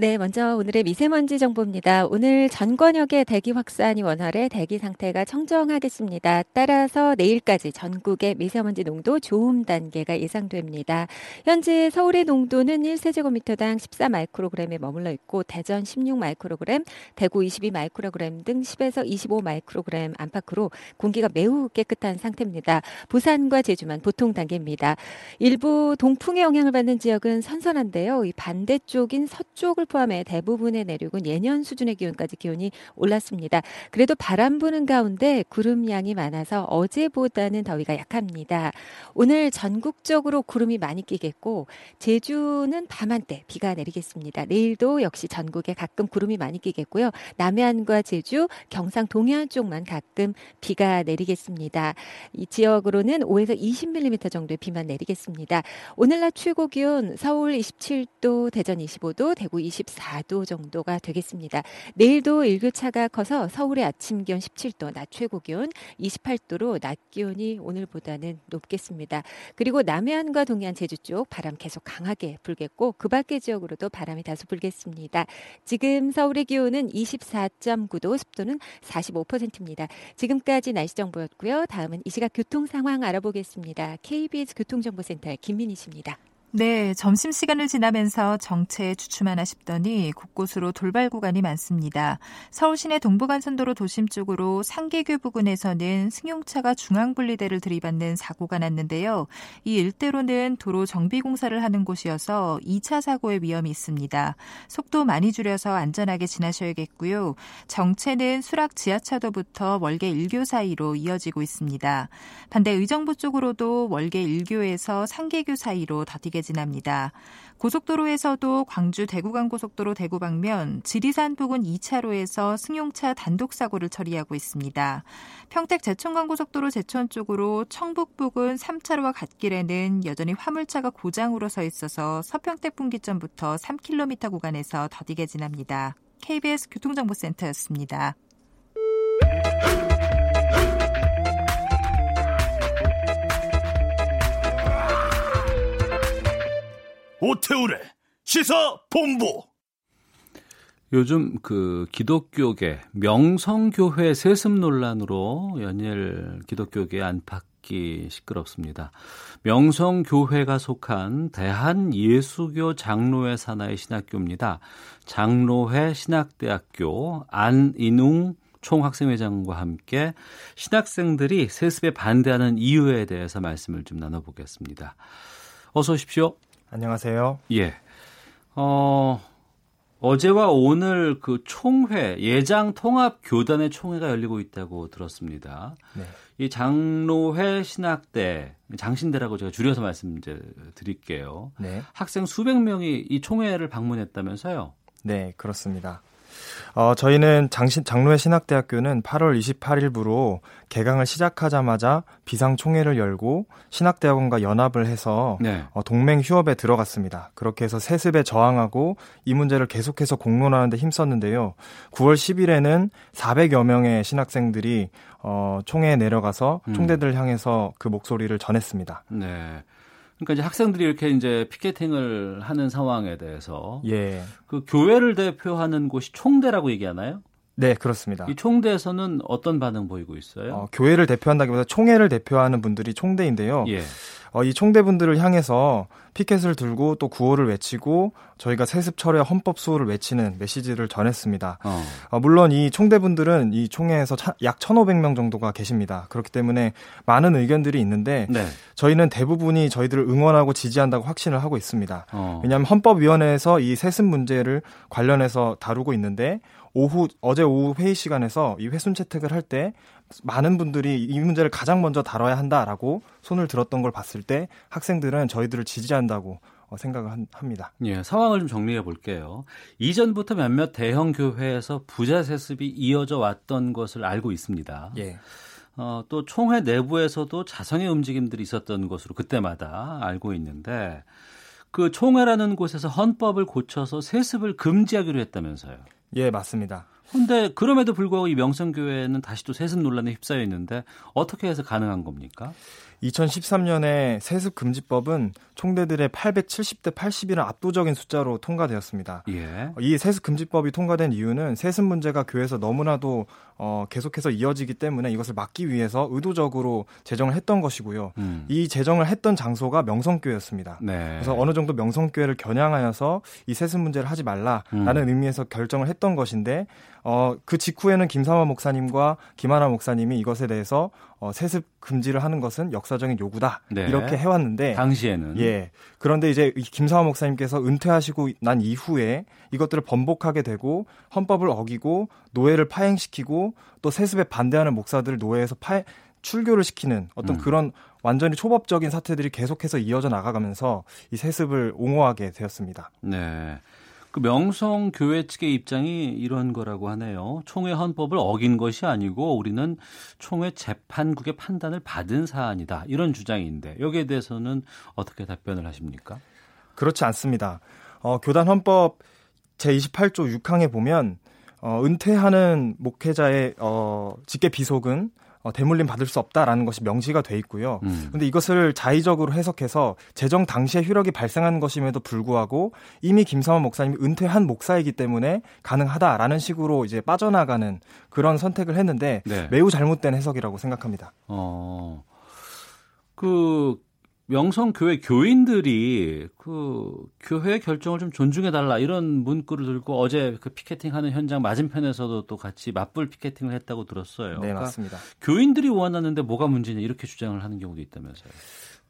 네, 먼저 오늘의 미세먼지 정보입니다. 오늘 전 권역의 대기 확산이 원활해 대기 상태가 청정하겠습니다. 따라서 내일까지 전국의 미세먼지 농도 좋음 단계가 예상됩니다. 현재 서울의 농도는 1세제곱미터당 14마이크로그램에 머물러 있고 대전 16마이크로그램, 대구 22마이크로그램 등 10에서 25마이크로그램 안팎으로 공기가 매우 깨끗한 상태입니다. 부산과 제주만 보통 단계입니다. 일부 동풍의 영향을 받는 지역은 선선한데요. 이 반대쪽인 서쪽을 포함해 대부분의 내륙은 예년 수준의 기온까지 기온이 올랐습니다. 그래도 바람 부는 가운데 구름 양이 많아서 어제보다는 더위가 약합니다. 오늘 전국적으로 구름이 많이 끼겠고 제주는 밤한때 비가 내리겠습니다. 내일도 역시 전국에 가끔 구름이 많이 끼겠고요. 남해안과 제주, 경상 동해안 쪽만 가끔 비가 내리겠습니다. 이 지역으로는 5에서 20mm 정도의 비만 내리겠습니다. 오늘 낮 최고 기온 서울 27도, 대전 25도, 대구 24도 정도가 되겠습니다. 내일도 일교차가 커서 서울의 아침 기온 17도, 낮 최고 기온 28도로 낮 기온이 오늘보다는 높겠습니다. 그리고 남해안과 동해안 제주 쪽 바람 계속 강하게 불겠고 그 밖의 지역으로도 바람이 다소 불겠습니다. 지금 서울의 기온은 24.9도, 습도는 45%입니다. 지금까지 날씨 정보였고요. 다음은 이 시각 교통 상황 알아보겠습니다. KBS 교통정보센터의 김민희 씨입니다. 네, 점심시간을 지나면서 정체에 주춤하나 싶더니 곳곳으로 돌발 구간이 많습니다. 서울 시내 동부간선도로 도심 쪽으로 상계교 부근에서는 승용차가 중앙분리대를 들이받는 사고가 났는데요. 이 일대로는 도로 정비공사를 하는 곳이어서 2차 사고의 위험이 있습니다. 속도 많이 줄여서 안전하게 지나셔야겠고요. 정체는 수락 지하차도부터 월계 1교 사이로 이어지고 있습니다. 반대 의정부 쪽으로도 월계 1교에서 상계교 사이로 더디게 지납니다. 고속도로에서도 광주 대구간 고속도로 대구 방면 지리산 부근 2차로에서 승용차 단독 사고를 처리하고 있습니다. 평택 제천간 고속도로 제천 쪽으로 청북 부근 3차로와 갓길에는 여전히 화물차가 고장으로 서 있어서 서평택 분기점부터 3km 구간에서 더디게 지납니다. KBS 교통정보센터였습니다. 오태우래 시사 본부. 요즘 그 기독교계 명성교회 세습 논란으로 연일 기독교계 안팎이 시끄럽습니다. 명성교회가 속한 대한예수교 장로회 산하의 신학교입니다. 장로회 신학대학교 안인웅 총학생회장과 함께 신학생들이 세습에 반대하는 이유에 대해서 말씀을 좀 나눠보겠습니다. 어서 오십시오. 안녕하세요. 예. 어, 어제와 오늘 그 총회, 예장 통합 교단의 총회가 열리고 있다고 들었습니다. 네. 이 장로회 신학대, 장신대라고 제가 줄여서 말씀드릴게요. 네. 학생 수백 명이 이 총회를 방문했다면서요? 네, 그렇습니다. 어, 저희는 장신, 장로회 신학대학교는 8월 28일부로 개강을 시작하자마자 비상총회를 열고 신학대학원과 연합을 해서 네. 어, 동맹 휴업에 들어갔습니다. 그렇게 해서 세습에 저항하고 이 문제를 계속해서 공론하는 데 힘썼는데요. 9월 10일에는 400여 명의 신학생들이 어, 총회에 내려가서 음. 총대들을 향해서 그 목소리를 전했습니다. 네. 그러니까 이제 학생들이 이렇게 이제 피켓팅을 하는 상황에 대해서 예. 그 교회를 대표하는 곳이 총대라고 얘기하나요? 네, 그렇습니다. 이 총대에서는 어떤 반응 보이고 있어요? 어, 교회를 대표한다기보다 총회를 대표하는 분들이 총대인데요. 예. 어, 이 총대분들을 향해서 피켓을 들고 또 구호를 외치고 저희가 세습 철회 헌법 수호를 외치는 메시지를 전했습니다. 어. 어, 물론 이 총대분들은 이 총회에서 차, 약 1,500명 정도가 계십니다. 그렇기 때문에 많은 의견들이 있는데 네. 저희는 대부분이 저희들을 응원하고 지지한다고 확신을 하고 있습니다. 어. 왜냐하면 헌법위원회에서 이 세습 문제를 관련해서 다루고 있는데 오후 어제 오후 회의 시간에서 이 회순 채택을 할 때 많은 분들이 이 문제를 가장 먼저 다뤄야 한다라고 손을 들었던 걸 봤을 때 학생들은 저희들을 지지한다고 어, 생각을 합니다. 예, 상황을 좀 정리해 볼게요. 이전부터 몇몇 대형 교회에서 부자 세습이 이어져 왔던 것을 알고 있습니다. 예. 어, 또 총회 내부에서도 자성의 움직임들이 있었던 것으로 그때마다 알고 있는데 그 총회라는 곳에서 헌법을 고쳐서 세습을 금지하기로 했다면서요. 예, 맞습니다. 근데 그럼에도 불구하고 이 명성교회는 다시 또 세습 논란에 휩싸여 있는데 어떻게 해서 가능한 겁니까? 2013년에 세습 금지법은 총대들의 870대 80이라는 압도적인 숫자로 통과되었습니다. 예. 이 세습 금지법이 통과된 이유는 세습 문제가 교회에서 너무나도 어, 계속해서 이어지기 때문에 이것을 막기 위해서 의도적으로 제정을 했던 것이고요. 음. 이 제정을 했던 장소가 명성교회였습니다. 네. 그래서 어느 정도 명성교회를 겨냥하여서 이 세습 문제를 하지 말라라는 음. 의미에서 결정을 했던 것인데 어, 그 직후에는 김사화 목사님과 김하나 목사님이 이것에 대해서 어, 세습 금지를 하는 것은 역사적인 요구다. 네. 이렇게 해왔는데. 당시에는. 예. 그런데 이제 김사화 목사님께서 은퇴하시고 난 이후에 이것들을 번복하게 되고 헌법을 어기고 노예를 파행시키고 또 세습에 반대하는 목사들을 노예에서 파 출교를 시키는 어떤 음. 그런 완전히 초법적인 사태들이 계속해서 이어져 나가가면서 이 세습을 옹호하게 되었습니다. 네. 그 명성 교회 측의 입장이 이런 거라고 하네요. 총회 헌법을 어긴 것이 아니고 우리는 총회 재판국의 판단을 받은 사안이다. 이런 주장인데 여기에 대해서는 어떻게 답변을 하십니까? 그렇지 않습니다. 어, 교단 헌법 제28조 6항에 보면 어, 은퇴하는 목회자의 어, 직계 비속은 어, 대물림 받을 수 없다라는 것이 명시가 돼 있고요. 음. 근데 이것을 자의적으로 해석해서 재정 당시에 효력이 발생한 것임에도 불구하고 이미 김사원 목사님이 은퇴한 목사이기 때문에 가능하다라는 식으로 이제 빠져나가는 그런 선택을 했는데 네. 매우 잘못된 해석이라고 생각합니다. 어. 그 명성교회 교인들이 그 교회 결정을 좀 존중해 달라 이런 문구를 들고 어제 그 피켓팅하는 현장 맞은편에서도 또 같이 맞불 피켓팅을 했다고 들었어요. 네 그러니까 맞습니다. 교인들이 원하는데 뭐가 문제냐 이렇게 주장을 하는 경우도 있다면서요.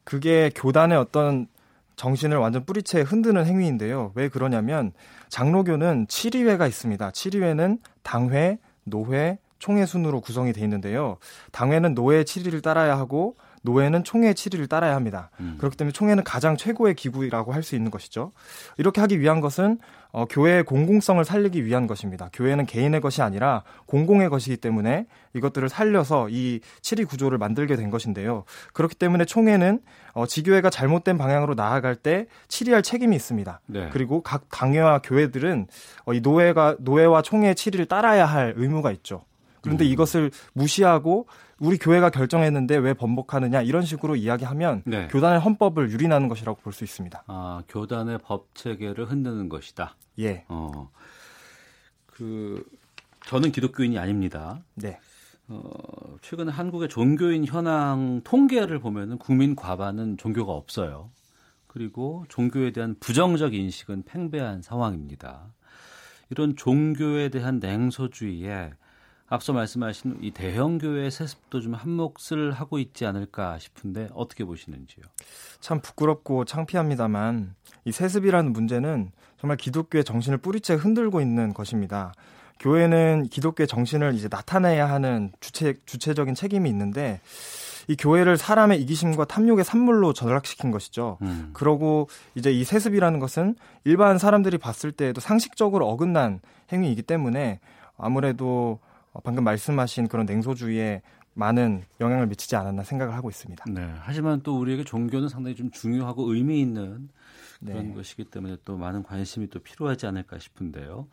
그게 교단의 어떤 정신을 완전 뿌리채 흔드는 행위인데요. 왜 그러냐면 장로교는 7위회가 있습니다. 7위회는 당회, 노회, 총회 순으로 구성이 돼 있는데요. 당회는 노회 7위를 따라야 하고 노예는 총회 7위를 따라야 합니다. 음. 그렇기 때문에 총회는 가장 최고의 기구라고 할 수 있는 것이죠. 이렇게 하기 위한 것은 어, 교회의 공공성을 살리기 위한 것입니다. 교회는 개인의 것이 아니라 공공의 것이기 때문에 이것들을 살려서 이 7위 구조를 만들게 된 것인데요. 그렇기 때문에 총회는 어, 지교회가 잘못된 방향으로 나아갈 때 7위할 책임이 있습니다. 네. 그리고 각 당회와 교회들은 어, 이 노예가 노예와 총회의 7위를 따라야 할 의무가 있죠. 그런데 음. 이것을 무시하고 우리 교회가 결정했는데 왜 번복하느냐 이런 식으로 이야기하면 네. 교단의 헌법을 유린하는 것이라고 볼 수 있습니다. 아, 교단의 법 체계를 흔드는 것이다. 예. 어. 그 저는 기독교인이 아닙니다. 네. 어, 최근 한국의 종교인 현황 통계를 보면은 국민 과반은 종교가 없어요. 그리고 종교에 대한 부정적 인식은 팽배한 상황입니다. 이런 종교에 대한 냉소주의에 앞서 말씀하신 이 대형 교회 세습도 좀 한몫을 하고 있지 않을까 싶은데 어떻게 보시는지요? 참 부끄럽고 창피합니다만 이 세습이라는 문제는 정말 기독교의 정신을 뿌리째 흔들고 있는 것입니다. 교회는 기독교의 정신을 이제 나타내야 하는 주체 주체적인 책임이 있는데 이 교회를 사람의 이기심과 탐욕의 산물로 전락시킨 것이죠. 음. 그러고 이제 이 세습이라는 것은 일반 사람들이 봤을 때에도 상식적으로 어긋난 행위이기 때문에 아무래도 어, 방금 말씀하신 그런 냉소주의에 많은 영향을 미치지 않았나 생각을 하고 있습니다. 네. 하지만 또 우리에게 종교는 상당히 좀 중요하고 의미 있는 그런 네. 것이기 때문에 또 많은 관심이 또 필요하지 않을까 싶은데요.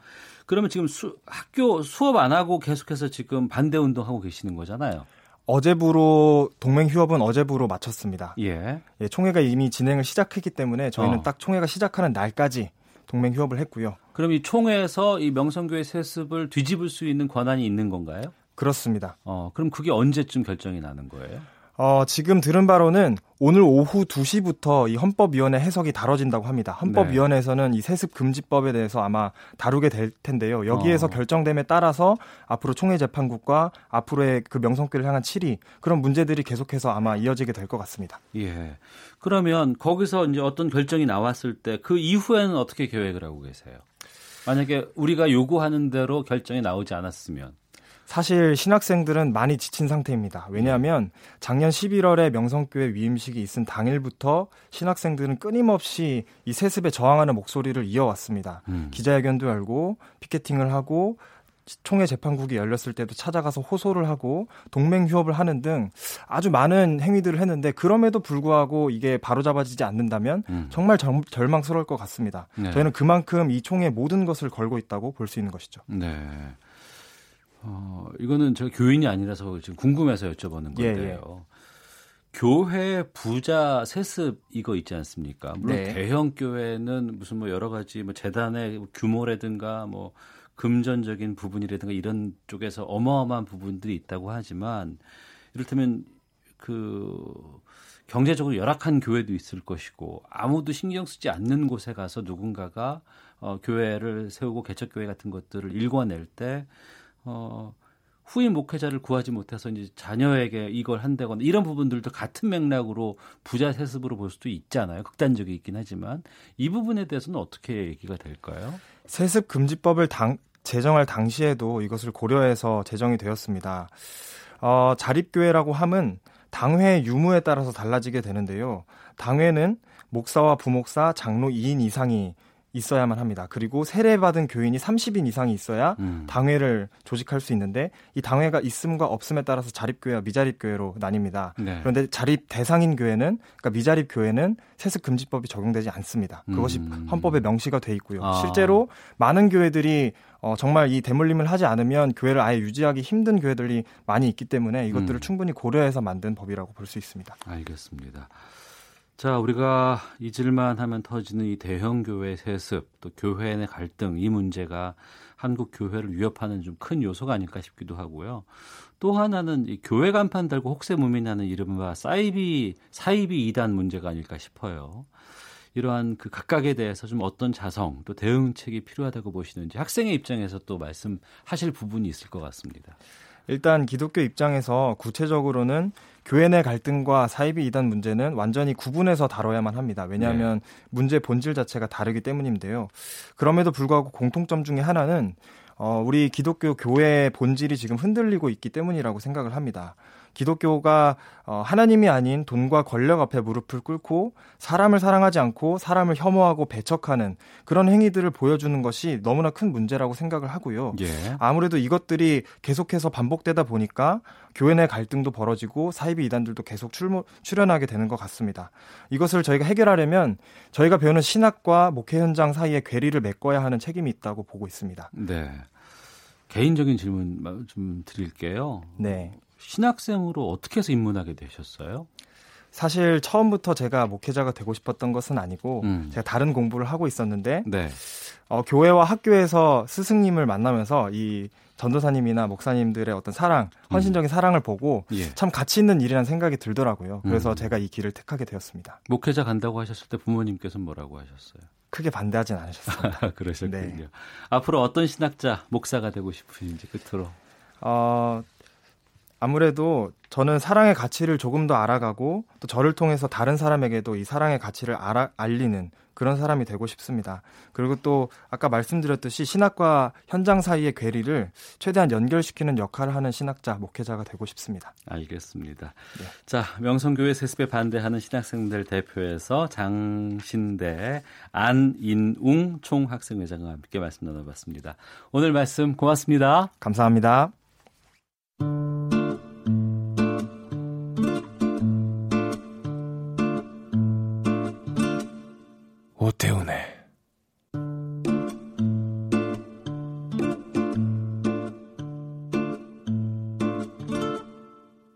그러면 지금 수, 학교 수업 안 하고 계속해서 지금 반대 운동하고 계시는 거잖아요. 어제부로 동맹 휴업은 어제부로 마쳤습니다. 예. 예. 총회가 이미 진행을 시작했기 때문에 저희는 어. 딱 총회가 시작하는 날까지 동맹 휴업을 했고요. 그럼 이 총회에서 이 명성교회 세습을 뒤집을 수 있는 권한이 있는 건가요? 그렇습니다. 어, 그럼 그게 언제쯤 결정이 나는 거예요? 어, 지금 들은 바로는 오늘 오후 2시부터 이 헌법위원회 해석이 다뤄진다고 합니다. 헌법위원회에서는 이 세습금지법에 대해서 아마 다루게 될 텐데요. 여기에서 어. 결정됨에 따라서 앞으로 총회재판국과 앞으로의 그 명성교를 향한 치리 그런 문제들이 계속해서 아마 이어지게 될 것 같습니다. 예. 그러면 거기서 이제 어떤 결정이 나왔을 때 그 이후에는 어떻게 계획을 하고 계세요? 만약에 우리가 요구하는 대로 결정이 나오지 않았으면 사실 신학생들은 많이 지친 상태입니다. 왜냐하면 작년 11월에 명성교회 위임식이 있은 당일부터 신학생들은 끊임없이 이 세습에 저항하는 목소리를 이어왔습니다. 음. 기자회견도 열고 피켓팅을 하고 총회 재판국이 열렸을 때도 찾아가서 호소를 하고 동맹 휴업을 하는 등 아주 많은 행위들을 했는데 그럼에도 불구하고 이게 바로잡아지지 않는다면 음. 정말 절, 절망스러울 것 같습니다. 네. 저희는 그만큼 이 총에 모든 것을 걸고 있다고 볼 수 있는 것이죠. 네. 어, 이거는 제가 교인이 아니라서 지금 궁금해서 여쭤보는 건데요. 예, 예. 교회 부자 세습 이거 있지 않습니까? 물론 네. 대형 교회는 무슨 뭐 여러 가지 뭐 재단의 규모라든가 뭐 금전적인 부분이라든가 이런 쪽에서 어마어마한 부분들이 있다고 하지만 이를테면 그 경제적으로 열악한 교회도 있을 것이고 아무도 신경 쓰지 않는 곳에 가서 누군가가 어 교회를 세우고 개척 교회 같은 것들을 일궈낼 때 어, 후임 목회자를 구하지 못해서 이제 자녀에게 이걸 한다거나 이런 부분들도 같은 맥락으로 부자 세습으로 볼 수도 있잖아요. 극단적이긴 하지만 이 부분에 대해서는 어떻게 얘기가 될까요? 세습 금지법을 당, 제정할 당시에도 이것을 고려해서 제정이 되었습니다. 어, 자립교회라고 함은 당회 유무에 따라서 달라지게 되는데요. 당회는 목사와 부목사, 장로 2인 이상이 있어야만 합니다. 그리고 세례받은 교인이 30인 이상이 있어야 음. 당회를 조직할 수 있는데 이 당회가 있음과 없음에 따라서 자립교회와 미자립교회로 나뉩니다. 네. 그런데 자립 대상인 교회는 그러니까 미자립 교회는 세습 금지법이 적용되지 않습니다. 그것이 음. 헌법에 명시가 돼 있고요. 아. 실제로 많은 교회들이 어, 정말 이 대물림을 하지 않으면 교회를 아예 유지하기 힘든 교회들이 많이 있기 때문에 이것들을 음. 충분히 고려해서 만든 법이라고 볼 수 있습니다. 알겠습니다. 자, 우리가 잊을만 하면 터지는 이 대형 교회 세습, 또 교회 내 갈등, 이 문제가 한국 교회를 위협하는 좀 큰 요소가 아닐까 싶기도 하고요. 또 하나는 이 교회 간판 달고 혹세무민하는 이른바 사이비, 사이비 이단 문제가 아닐까 싶어요. 이러한 그 각각에 대해서 좀 어떤 자성 또 대응책이 필요하다고 보시는지 학생의 입장에서 또 말씀하실 부분이 있을 것 같습니다. 일단 기독교 입장에서 구체적으로는 교회 내 갈등과 사이비 이단 문제는 완전히 구분해서 다뤄야만 합니다. 왜냐하면 네. 문제 본질 자체가 다르기 때문인데요. 그럼에도 불구하고 공통점 중에 하나는 어, 우리 기독교 교회의 본질이 지금 흔들리고 있기 때문이라고 생각을 합니다. 기독교가 어, 하나님이 아닌 돈과 권력 앞에 무릎을 꿇고 사람을 사랑하지 않고 사람을 혐오하고 배척하는 그런 행위들을 보여주는 것이 너무나 큰 문제라고 생각을 하고요. 예. 아무래도 이것들이 계속해서 반복되다 보니까 교회 내 갈등도 벌어지고 사이비 이단들도 계속 출모, 출연하게 되는 것 같습니다. 이것을 저희가 해결하려면 저희가 배우는 신학과 목회 현장 사이에 괴리를 메꿔야 하는 책임이 있다고 보고 있습니다. 네. 개인적인 질문 좀 드릴게요. 네. 신학생으로 어떻게 해서 입문하게 되셨어요? 사실 처음부터 제가 목회자가 되고 싶었던 것은 아니고 음. 제가 다른 공부를 하고 있었는데 네. 어, 교회와 학교에서 스승님을 만나면서 이 전도사님이나 목사님들의 어떤 사랑, 헌신적인 음. 사랑을 보고 예. 참 가치 있는 일이라는 생각이 들더라고요. 그래서 음. 제가 이 길을 택하게 되었습니다. 목회자 간다고 하셨을 때 부모님께서 뭐라고 하셨어요? 크게 반대하진 않으셨습니다. 그러셨군요. 네. 앞으로 어떤 신학자, 목사가 되고 싶으신지 끝으로. 어, 아무래도 저는 사랑의 가치를 조금 더 알아가고 또 저를 통해서 다른 사람에게도 이 사랑의 가치를 알아, 알리는 그런 사람이 되고 싶습니다. 그리고 또 아까 말씀드렸듯이 신학과 현장 사이의 괴리를 최대한 연결시키는 역할을 하는 신학자, 목회자가 되고 싶습니다. 알겠습니다. 네. 자, 명성교회 세습에 반대하는 신학생들 대표에서 장신대 안인웅 총학생회장과 함께 말씀 나눠봤습니다. 오늘 말씀 고맙습니다. 감사합니다. 오태훈의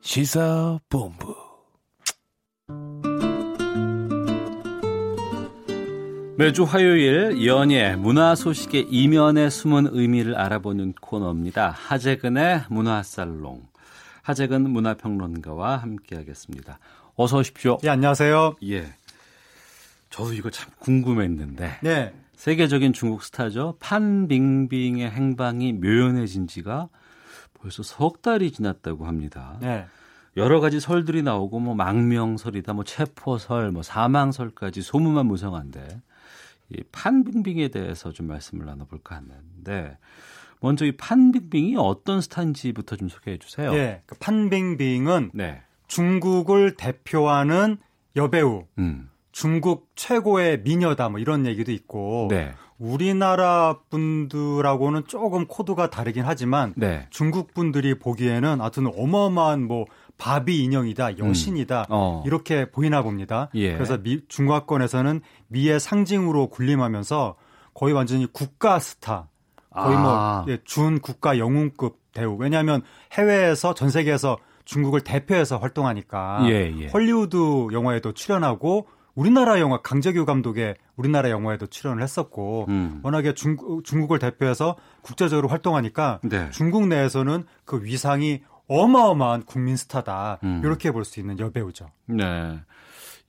시사본부 매주 화요일 연예 문화 소식의 이면에 숨은 의미를 알아보는 코너입니다. 하재근의 문화살롱. 하재근 문화평론가와 함께하겠습니다. 어서 오십시오. 예, 안녕하세요. 예. 저도 이거 참 궁금했는데. 네. 세계적인 중국 스타죠. 판빙빙의 행방이 묘연해진 지가 벌써 석 달이 지났다고 합니다. 네. 여러 가지 설들이 나오고 뭐 망명설이다, 뭐 체포설, 뭐 사망설까지 소문만 무성한데 이 판빙빙에 대해서 좀 말씀을 나눠볼까 하는데 먼저 이 판빙빙이 어떤 스타인지부터 좀 소개해 주세요. 네, 그 판빙빙은 네. 중국을 대표하는 여배우 음. 중국 최고의 미녀다 뭐 이런 얘기도 있고 네. 우리나라 분들하고는 조금 코드가 다르긴 하지만 네. 중국 분들이 보기에는 하여튼 어마어마한 뭐 바비 인형이다, 여신이다 음. 어. 이렇게 보이나 봅니다. 예. 그래서 미, 중화권에서는 미의 상징으로 군림하면서 거의 완전히 국가 스타, 거의 뭐, 아. 뭐준 예, 국가 영웅급 대우. 왜냐하면 해외에서 전 세계에서 중국을 대표해서 활동하니까 예, 예. 헐리우드 영화에도 출연하고 우리나라 영화 강재규 감독의 우리나라 영화에도 출연을 했었고 음. 워낙에 중, 중국을 대표해서 국제적으로 활동하니까 네. 중국 내에서는 그 위상이 어마어마한 국민 스타다 음. 이렇게 볼 수 있는 여배우죠. 네.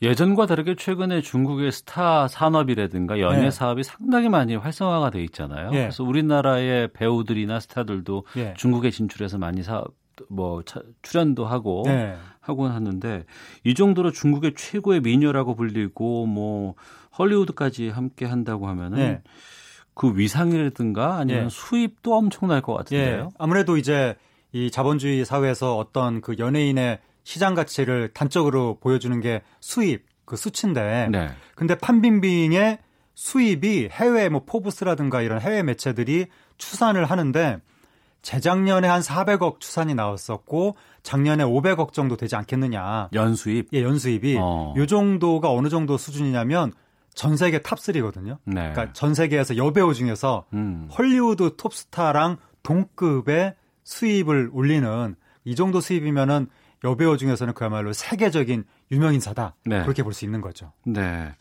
예전과 다르게 최근에 중국의 스타 산업이라든가 연예 네. 사업이 상당히 많이 활성화가 돼 있잖아요. 네. 그래서 우리나라의 배우들이나 스타들도 네. 중국에 진출해서 많이 사업 뭐 출연도 하고 네. 하곤 하는데 이 정도로 중국의 최고의 미녀라고 불리고 뭐 헐리우드까지 함께 한다고 하면은 네. 그 위상이라든가 아니면 네. 수입도 엄청날 것 같은데요. 아무래도 이제 이 자본주의 사회에서 어떤 그 연예인의 시장 가치를 단적으로 보여주는 게 수입, 그 수치인데. 네. 근데 판빙빙의 수입이 해외 뭐 포브스라든가 이런 해외 매체들이 추산을 하는데 재작년에 한 400억 추산이 나왔었고 작년에 500억 정도 되지 않겠느냐. 연수입? 예, 연수입이 어. 요 정도가 어느 정도 수준이냐면 전 세계 탑3거든요. 네. 그러니까 전 세계에서 여배우 중에서 음. 헐리우드 톱스타랑 동급의 수입을 올리는 이 정도 수입이면은 여배우 중에서는 그야말로 세계적인 유명인사다. 네. 그렇게 볼 수 있는 거죠. 네.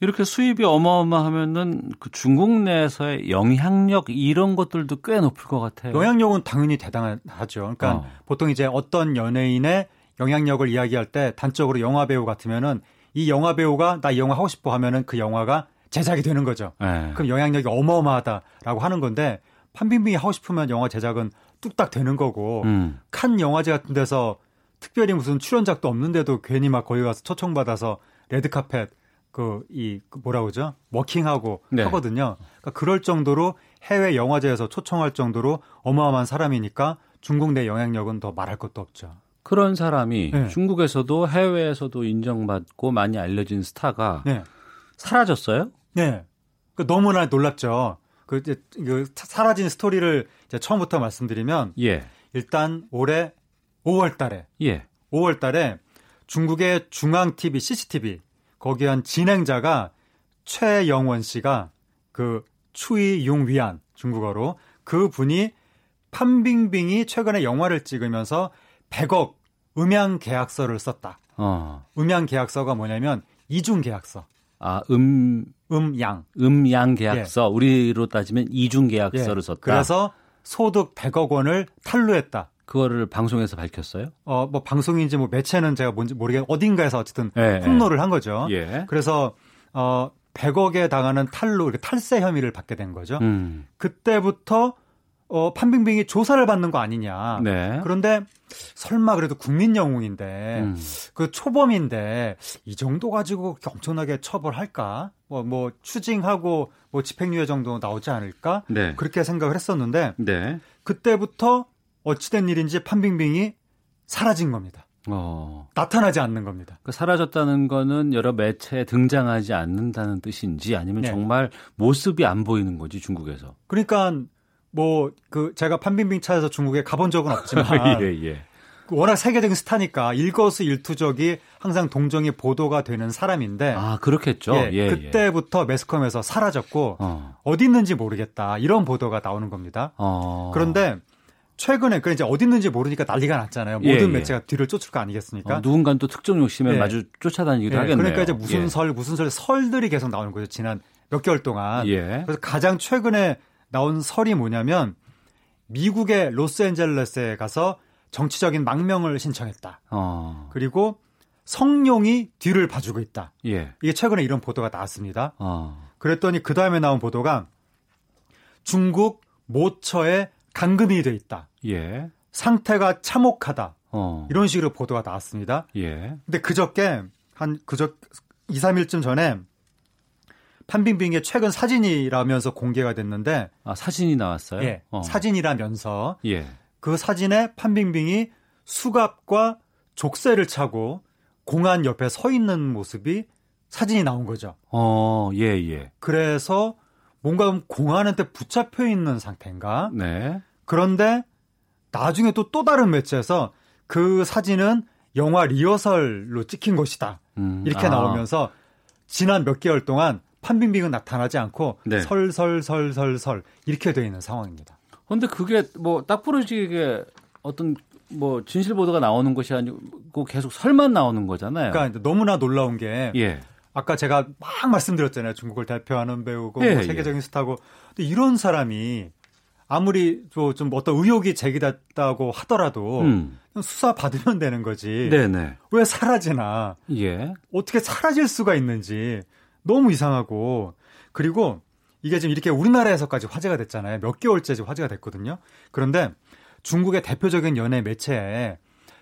이렇게 수입이 어마어마하면은 그 중국 내에서의 영향력 이런 것들도 꽤 높을 것 같아요. 영향력은 당연히 대단하죠. 그러니까 어. 보통 이제 어떤 연예인의 영향력을 이야기할 때 단적으로 영화 배우 같으면은 이 영화 배우가 나 이 영화 하고 싶어 하면은 그 영화가 제작이 되는 거죠. 네. 그럼 영향력이 어마어마하다라고 하는 건데 판빙빙이 하고 싶으면 영화 제작은 뚝딱 되는 거고 음. 칸 영화제 같은 데서 특별히 무슨 출연작도 없는데도 괜히 막 거기 가서 초청받아서 레드카펫 그이 그 뭐라 그러죠? 워킹하고 네. 하거든요. 그러니까 그럴 정도로 해외 영화제에서 초청할 정도로 어마어마한 사람이니까 중국 내 영향력은 더 말할 것도 없죠. 그런 사람이 네. 중국에서도 해외에서도 인정받고 많이 알려진 스타가 네. 사라졌어요? 네. 그 너무나 놀랍죠. 그, 이제, 그 사라진 스토리를 이제 처음부터 말씀드리면 예. 일단 올해 5월 달에 예. 5월 달에 중국의 중앙 TV, CCTV 거기 한 진행자가 최영원 씨가 그 추이 융위안 중국어로 그 분이 판빙빙이 최근에 영화를 찍으면서 100억 음향 계약서를 썼다. 어. 음향 계약서가 뭐냐면 이중 계약서. 아, 음, 음양. 음양 계약서. 예. 우리로 따지면 이중 계약서를 예. 썼다. 그래서 소득 100억 원을 탈루했다. 그거를 방송에서 밝혔어요? 어, 뭐 방송인지 뭐 매체는 제가 뭔지 모르겠 어딘가에서 어쨌든 예, 예. 폭로를 한 거죠. 예. 그래서 어 100억에 당하는 탈루, 이렇게 탈세 혐의를 받게 된 거죠. 음. 그때부터 어, 판빙빙이 조사를 받는 거 아니냐. 네. 그런데 설마 그래도 국민 영웅인데 음. 그 초범인데 이 정도 가지고 엄청나게 처벌할까? 뭐, 뭐 추징하고 뭐 집행유예 정도 나오지 않을까? 네. 그렇게 생각을 했었는데 네. 그때부터 어찌된 일인지 판빙빙이 사라진 겁니다. 어. 나타나지 않는 겁니다. 그 사라졌다는 거는 여러 매체에 등장하지 않는다는 뜻인지 아니면 네. 정말 모습이 안 보이는 거지 중국에서. 그러니까 뭐 그 제가 판빙빙 차에서 중국에 가본 적은 없지만 예, 예. 워낙 세계적인 스타니까 일거수일투족이 항상 동정이 보도가 되는 사람인데 아 그렇겠죠. 예, 예, 그때부터 예. 매스컴에서 사라졌고 어. 디 있는지 모르겠다 이런 보도가 나오는 겁니다. 어. 그런데 최근에 그 이제 어디 있는지 모르니까 난리가 났잖아요. 모든 예, 매체가 뒤를 쫓을 거 아니겠습니까? 어, 누군가는 또 특정 욕심에 마주 쫓아다니기도 하겠네요. 그러니까 이제 무슨 설 무슨 설 설들이 계속 나오는 거죠. 지난 몇 개월 동안. 그래서 가장 최근에 나온 설이 뭐냐면 미국의 로스앤젤레스에 가서 정치적인 망명을 신청했다. 어. 그리고 성룡이 뒤를 봐주고 있다. 예. 이게 최근에 이런 보도가 나왔습니다. 어. 그랬더니 그 다음에 나온 보도가 중국 모처에 감금이 돼 있다. 예. 상태가 참혹하다. 어. 이런 식으로 보도가 나왔습니다. 예. 근데 그저께 한 그저 2, 3일쯤 전에 판빙빙의 최근 사진이라면서 공개가 됐는데 아 사진이 나왔어요? 예, 어. 사진이라면서 예. 그 사진에 판빙빙이 수갑과 족쇄를 차고 공안 옆에 서 있는 모습이 사진이 나온 거죠. 어, 예, 예. 그래서 뭔가 공안한테 붙잡혀 있는 상태인가? 네. 그런데 나중에 또또 다른 매체에서 그 사진은 영화 리허설로 찍힌 것이다. 음, 이렇게 아. 나오면서 지난 몇 개월 동안 판빙빙은 나타나지 않고 네. 설설설설설 이렇게 돼 있는 상황입니다. 그런데 그게 뭐딱 부러지게 어떤 뭐 진실 보도가 나오는 것이 아니고 계속 설만 나오는 거잖아요. 그러니까 너무나 놀라운 게 예. 아까 제가 막 말씀드렸잖아요. 중국을 대표하는 배우고 예, 뭐 세계적인 예. 스타고. 근데 이런 사람이 아무리 좀 어떤 의혹이 제기됐다고 하더라도 음. 수사 받으면 되는 거지. 네네. 왜 사라지나? 예. 어떻게 사라질 수가 있는지 너무 이상하고 그리고 이게 지금 이렇게 우리나라에서까지 화제가 됐잖아요. 몇 개월째 지금 화제가 됐거든요. 그런데 중국의 대표적인 연예 매체에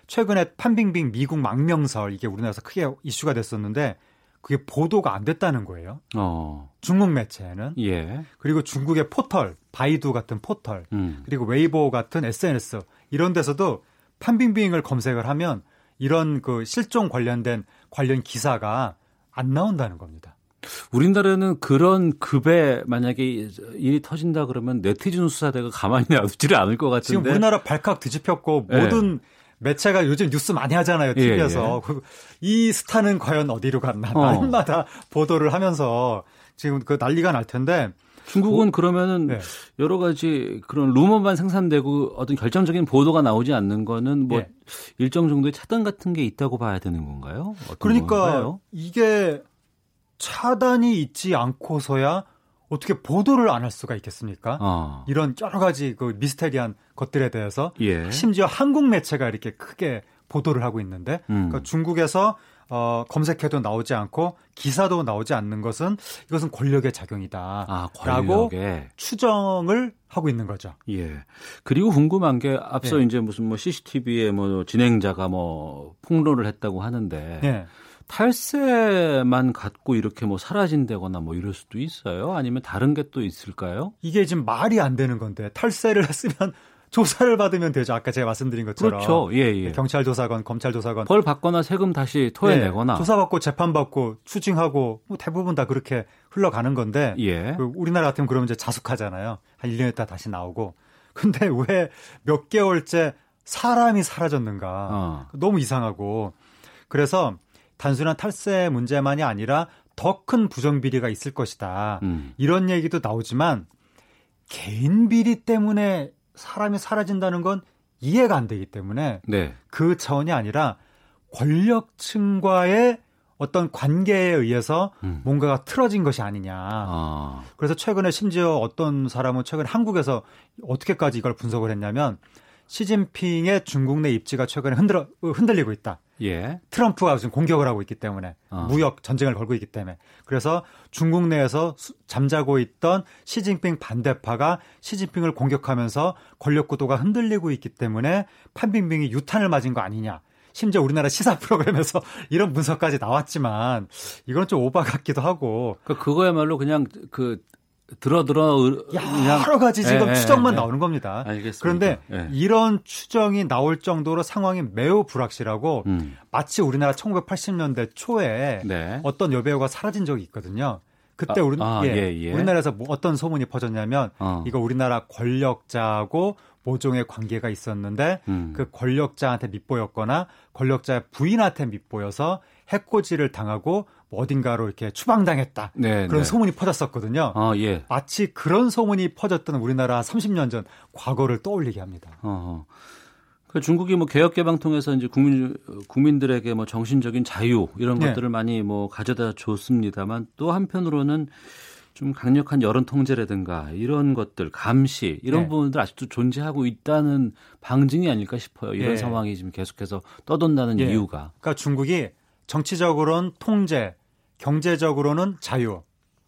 최근에 판빙빙 미국 망명설 이게 우리나라에서 크게 이슈가 됐었는데 그게 보도가 안 됐다는 거예요. 어. 중국 매체는. 예. 그리고 중국의 포털, 바이두 같은 포털, 음. 그리고 웨이보 같은 SNS 이런 데서도 판빙빙을 검색을 하면 이런 그 실종 관련된 관련 기사가 안 나온다는 겁니다. 우리나라는 그런 급에 만약에 일이 터진다 그러면 네티즌 수사대가 가만히 놔두지를 않을 것 같은데 지금 우리나라 발칵 뒤집혔고 네. 모든 매체가 요즘 뉴스 많이 하잖아요. TV에서. 예, 예. 이 스타는 과연 어디로 갔나. 어. 날마다 보도를 하면서 지금 그 난리가 날 텐데. 중국은 오, 그러면은 네. 여러 가지 그런 루머만 생산되고 어떤 결정적인 보도가 나오지 않는 거는 뭐 네. 일정 정도의 차단 같은 게 있다고 봐야 되는 건가요? 그러니까 건가요? 이게 차단이 있지 않고서야 어떻게 보도를 안 할 수가 있겠습니까? 어. 이런 여러 가지 그 미스테리한 것들에 대해서 예. 심지어 한국 매체가 이렇게 크게 보도를 하고 있는데 음. 그러니까 중국에서 어, 검색해도 나오지 않고 기사도 나오지 않는 것은 이것은 권력의 작용이다. 아, 라고 추정을 하고 있는 거죠. 예. 그리고 궁금한 게 앞서 예. 이제 무슨 뭐 CCTV에 뭐 진행자가 뭐 폭로를 했다고 하는데 예. 탈세만 갖고 이렇게 뭐 사라진다거나 뭐 이럴 수도 있어요? 아니면 다른 게 또 있을까요? 이게 지금 말이 안 되는 건데 탈세를 했으면 조사를 받으면 되죠. 아까 제가 말씀드린 것처럼. 그렇죠. 예, 예. 경찰 조사건, 검찰 조사건. 벌 받거나 세금 다시 토해내거나. 네, 조사받고 재판받고 추징하고 뭐 대부분 다 그렇게 흘러가는 건데. 예. 그 우리나라 같으면 그러면 이제 자숙하잖아요. 한 1년 있다 다시 나오고. 근데 왜 몇 개월째 사람이 사라졌는가. 어. 너무 이상하고. 그래서 단순한 탈세 문제만이 아니라 더 큰 부정 비리가 있을 것이다. 음. 이런 얘기도 나오지만 개인 비리 때문에 사람이 사라진다는 건 이해가 안 되기 때문에 네. 그 차원이 아니라 권력층과의 어떤 관계에 의해서 음. 뭔가가 틀어진 것이 아니냐. 아. 그래서 최근에 심지어 어떤 사람은 최근 한국에서 어떻게까지 이걸 분석을 했냐면 시진핑의 중국 내 입지가 최근에 흔들어, 흔들리고 있다. 예. 트럼프가 지금 공격을 하고 있기 때문에 어. 무역 전쟁을 걸고 있기 때문에 그래서 중국 내에서 잠자고 있던 시진핑 반대파가 시진핑을 공격하면서 권력 구도가 흔들리고 있기 때문에 판빙빙이 유탄을 맞은 거 아니냐. 심지어 우리나라 시사 프로그램에서 이런 분석까지 나왔지만 이건 좀 오바 같기도 하고. 그 그거야말로 그냥 그 들어 들어 여러 가지 지금 예, 추정만 예, 나오는 겁니다. 알겠습니다. 그런데 예. 이런 추정이 나올 정도로 상황이 매우 불확실하고 음. 마치 우리나라 1980년대 초에 네. 어떤 여배우가 사라진 적이 있거든요. 그때 아, 우리 아, 예, 예. 우리나라에서 뭐 어떤 소문이 퍼졌냐면 어. 이거 우리나라 권력자하고 모종의 관계가 있었는데 음. 그 권력자한테 밑보였거나 권력자의 부인한테 밑보여서 해코지를 당하고 어딘가로 이렇게 추방당했다. 네, 그런 네. 소문이 퍼졌었거든요. 아, 예. 마치 그런 소문이 퍼졌던 우리나라 30년 전 과거를 떠올리게 합니다. 어. 그 중국이 뭐 개혁 개방 통해서 이제 국민 국민들에게 뭐 정신적인 자유 이런 네. 것들을 많이 뭐 가져다 줬습니다만 또 한편으로는 좀 강력한 여론 통제라든가 이런 것들 감시 이런 네. 부분들 아직도 존재하고 있다는 방증이 아닐까 싶어요. 이런 예. 상황이 지금 계속해서 떠돈다는 예. 이유가. 그러니까 중국이 정치적으로는 통제, 경제적으로는 자유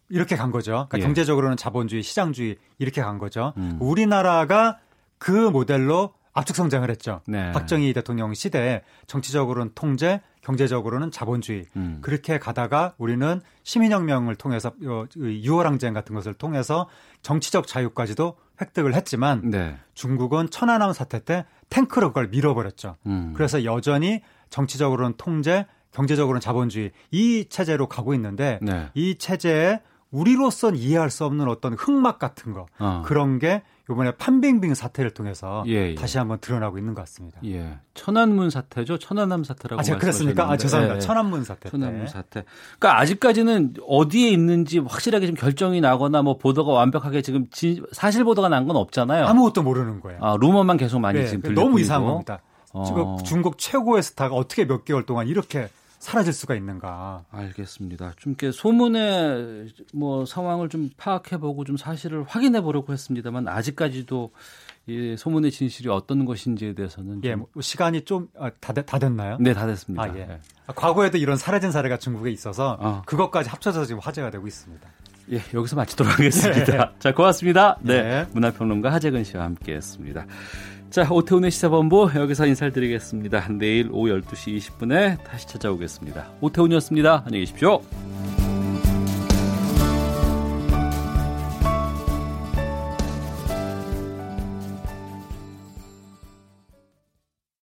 이렇게 간 거죠. 그러니까 예. 경제적으로는 자본주의, 시장주의 이렇게 간 거죠. 음. 우리나라가 그 모델로 압축 성장을 했죠. 네. 박정희 대통령 시대에 정치적으로는 통제, 경제적으로는 자본주의 음. 그렇게 가다가 우리는 시민혁명을 통해서 유월항쟁 같은 것을 통해서 정치적 자유까지도 획득을 했지만 네. 중국은 천안함 사태 때 탱크로 그걸 밀어버렸죠. 음. 그래서 여전히 정치적으로는 통제, 경제적으로는 자본주의 이 체제로 가고 있는데 네. 이 체제에 우리로선 이해할 수 없는 어떤 흑막 같은 거 어. 그런 게 이번에 판빙빙 사태를 통해서 예, 예. 다시 한번 드러나고 있는 것 같습니다. 예. 천안문 사태죠. 천안함 사태라고. 아, 제가 그랬습니까? 아, 죄송합니다. 예. 천안문 사태. 천안문 사태. 그러니까 아직까지는 어디에 있는지 확실하게 좀 결정이 나거나 뭐 보도가 완벽하게 지금 지, 사실 보도가 난 건 없잖아요. 아무것도 모르는 거예요. 아, 루머만 계속 많이 네, 지금 들리고 너무 이상한 겁니다. 어. 지금 중국 최고의 스타가 어떻게 몇 개월 동안 이렇게 사라질 수가 있는가. 알겠습니다. 좀 이렇게 소문의 뭐 상황을 좀 파악해보고 좀 사실을 확인해보려고 했습니다만 아직까지도 이 소문의 진실이 어떤 것인지에 대해서는 예, 뭐 시간이 좀다 아, 다 됐나요? 네, 다 됐습니다. 아, 예. 네. 과거에도 이런 사라진 사례가 중국에 있어서 어. 그것까지 합쳐서 지금 화제가 되고 있습니다. 예, 여기서 마치도록 하겠습니다. 네. 자, 고맙습니다. 네, 네. 문화평론가 하재근 씨와 함께 했습니다. 자, 오태훈의 시사본부 여기서 인사를 드리겠습니다. 내일 오후 12시 20분에 다시 찾아오겠습니다. 오태훈이었습니다. 안녕히 계십시오.